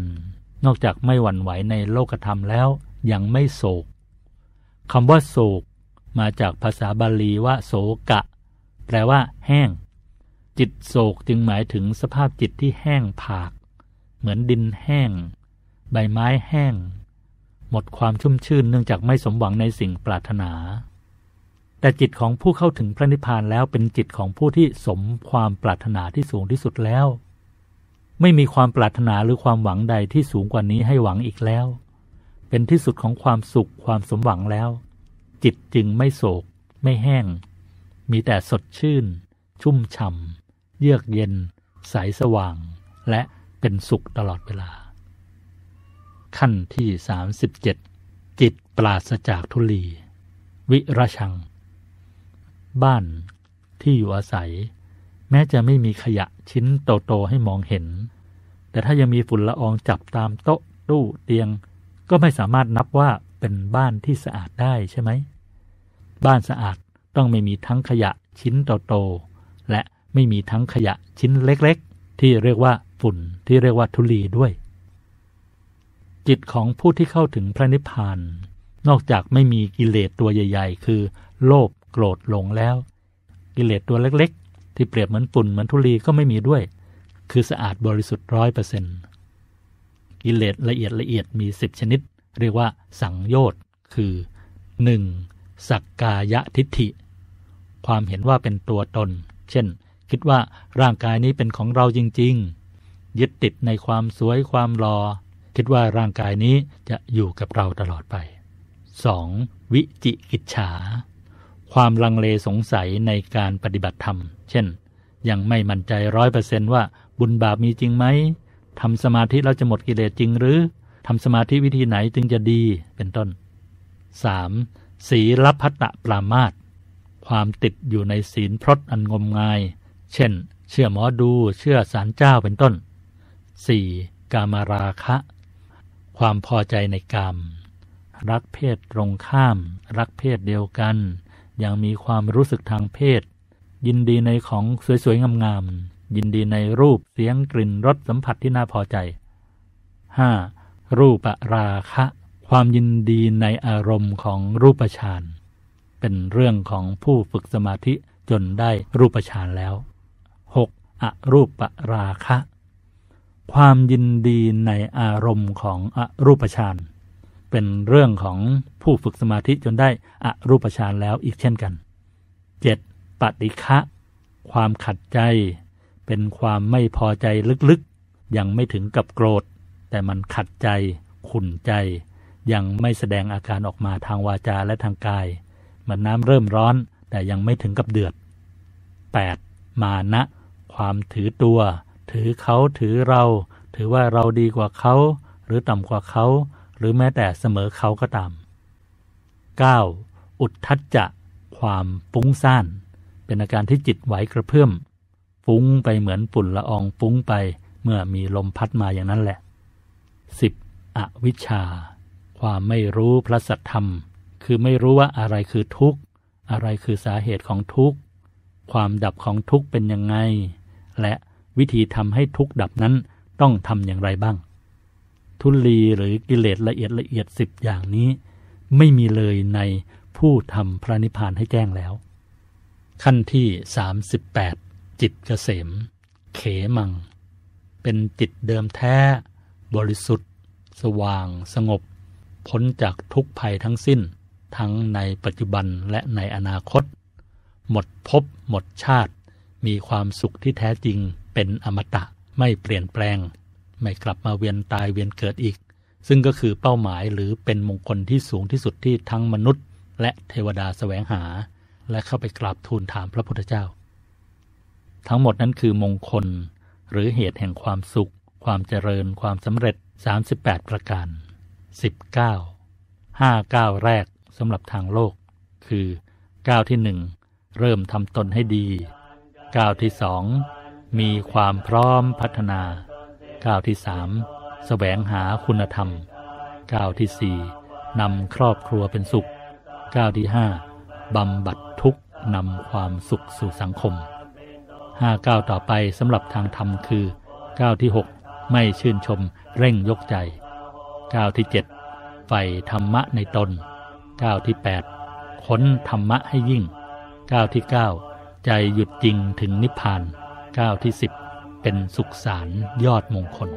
นอกจากไม่หวั่นไหวในโลกธรรมแล้วยังไม่โศกคำว่าโศก มาจากภาษาบาลีว่า โศกะ แปลว่า แห้ง จิตโศกจึงหมายถึงสภาพจิตที่แห้งผาก เหมือนดินแห้ง ใบไม้แห้ง หมดความชุ่มชื่นเนื่องจากไม่สมหวังในสิ่งปรารถนา แต่จิตของผู้เข้าถึงพระนิพพานแล้วเป็นจิตของผู้ที่สมความปรารถนาที่สูงที่สุดแล้ว ไม่มีความปรารถนาหรือความหวังใดที่สูงกว่านี้ให้หวังอีกแล้ว เป็นที่สุดของความสุขความสมหวังแล้ว จิตจึงไม่โศก ไม่แห้ง มีแต่สดชื่น ชุ่มฉ่ำเยือกเย็น ใสสว่าง และเป็นสุขตลอดเวลา ขั้นที่ 37 จิตปราศจากทุลี วิรชัง บ้านที่อยู่อาศัย แม้จะไม่มีขยะชิ้นโตๆให้มองเห็น แต่ถ้ายังมีฝุ่นละอองจับตามโต๊ะตู้เตียง ก็ไม่สามารถนับว่าเป็นบ้านที่สะอาดได้ใช่ไหม บ้านสะอาดต้องไม่มีทั้งขยะชิ้นโตๆ ไม่มีทั้งขยะชิ้นเล็กๆ ที่เรียกว่าฝุ่นที่เรียกว่าทุลีด้วย จิตของผู้ที่เข้าถึงพระนิพพาน นอกจากไม่มีกิเลสตัวใหญ่ ๆ คือโลภโกรธหลงแล้ว กิเลสตัวเล็กๆ ที่เปรียบเหมือนฝุ่นเหมือนทุลีก็ไม่มีด้วย คือสะอาดบริสุทธิ์ร้อยเปอร์เซ็นต์กิเลสละเอียดละเอียดมีสิบชนิด เรียกว่าสังโยชน์คือ 1. สักกายทิฏฐิ ความเห็นว่าเป็นตัวตน เช่น คิดว่าร่างกายนี้เป็นของเราจริง ๆ ยึดติดในความสวยความรอคิดว่าร่างกายนี้จะอยู่กับเราตลอดไป 2. วิจิกิจฉา ความลังเลสงสัยในการปฏิบัติธรรม เช่น ยังไม่มั่นใจร้อยเปอร์เซนว่าบุญบาปมีจริงไหมทำสมาธิแล้วจะหมดกิเลสจริงหรือทำสมาธิวิธีไหนจึงจะดีเป็นต้น 3. ศีลพัตตปรามาตความติดอยู่ในศีลพรตอันงมงาย เช่น เชื่อหมอดู เชื่อสารเจ้าเป็นต้น 4. กามราคะ ความพอใจในกาม รักเพศตรงข้าม รักเพศเดียวกัน ยังมีความรู้สึกทางเพศ ยินดีในของสวยๆ งามๆ ยินดีในรูป เสียง กลิ่น รส สัมผัสที่น่าพอใจ 5. รูปราคะ ความยินดีในอารมณ์ของรูปฌาน เป็นเรื่องของผู้ฝึกสมาธิจนได้รูปฌานแล้ว อรูปราคะ ความยินดีในอารมณ์ของอรูปฌานเป็นเรื่องของผู้ฝึกสมาธิจนได้อรูปฌานแล้วอีกเช่นกัน 7. ปฏิฆะความขัดใจ เป็นความไม่พอใจลึกๆ ยังไม่ถึงกับโกรธ แต่มันขัดใจ ขุ่นใจ ยังไม่แสดงอาการออกมาทางวาจาและทางกาย เหมือนน้ำเริ่มร้อนแต่ยังไม่ถึงกับเดือด 8. มานะ ความถือตัว ถือเขาถือเรา ถือว่าเราดีกว่าเขา หรือต่ำกว่าเขา หรือแม้แต่เสมอเขาก็ตาม 9. อุทธัจจะ ความฟุ้งซ่าน เป็นอาการที่จิตไหวกระเพื่อม ฟุ้งไปเหมือนฝุ่นละอองฟุ้งไป เมื่อมีลมพัดมาอย่างนั้นแหละ 10. อวิชชา ความไม่รู้พระสัทธรรม คือไม่รู้ว่าอะไรคือทุกข์ อะไรคือสาเหตุของทุกข์ ความดับของทุกข์เป็นยังไง และวิธีทำให้ทุกข์ดับนั้นต้องทำอย่างไรบ้าง ทุลีหรือกิเลสละเอียดละเอียดสิบอย่างนี้ ไม่มีเลยในผู้ทำพระนิพพานให้แจ้งแล้ว ขั้นที่ 38 จิตเกษม เขมัง เป็นจิตเดิมแท้ บริสุทธิ์ สว่าง สงบ พ้นจากทุกภัยทั้งสิ้น ทั้งในปัจจุบันและในอนาคต หมดภพหมดชาติ มีความสุขที่แท้จริงเป็นอมตะไม่เปลี่ยนแปลง ไม่กลับมาเวียนตายเวียนเกิดอีก ซึ่งก็คือเป้าหมายหรือเป็นมงคลที่สูงที่สุดที่ทั้งมนุษย์ และเทวดาแสวงหา และเข้าไปกราบทูลถามพระพุทธเจ้า ทั้งหมดนั้นคือมงคล หรือเหตุแห่งความสุข ความเจริญ ความสำเร็จ 38 ประการ 19 5ก้าวแรกสำหรับทางโลก คือก้าวที่หนึ่งเริ่มทำตนให้ดี ก้าวที่สองมีความพร้อมพัฒนาก้าวที่สามแสวงหาคุณธรรมก้าวที่สี่นำครอบครัวเป็นสุขก้าวที่ห้าบำบัดทุกข์นำความสุขสู่สังคมห้าก้าวต่อไปสำหรับทางธรรมคือก้าวที่หกไม่ชื่นชมเร่งยกใจก้าวที่เจ็ดใฝ่ธรรมะในตนก้าวที่แปดค้นธรรมะให้ยิ่งก้าวที่เก้า ใจหยุดจริงถึงนิพพานก้าวที่สิบเป็นสุขสารยอดมงคล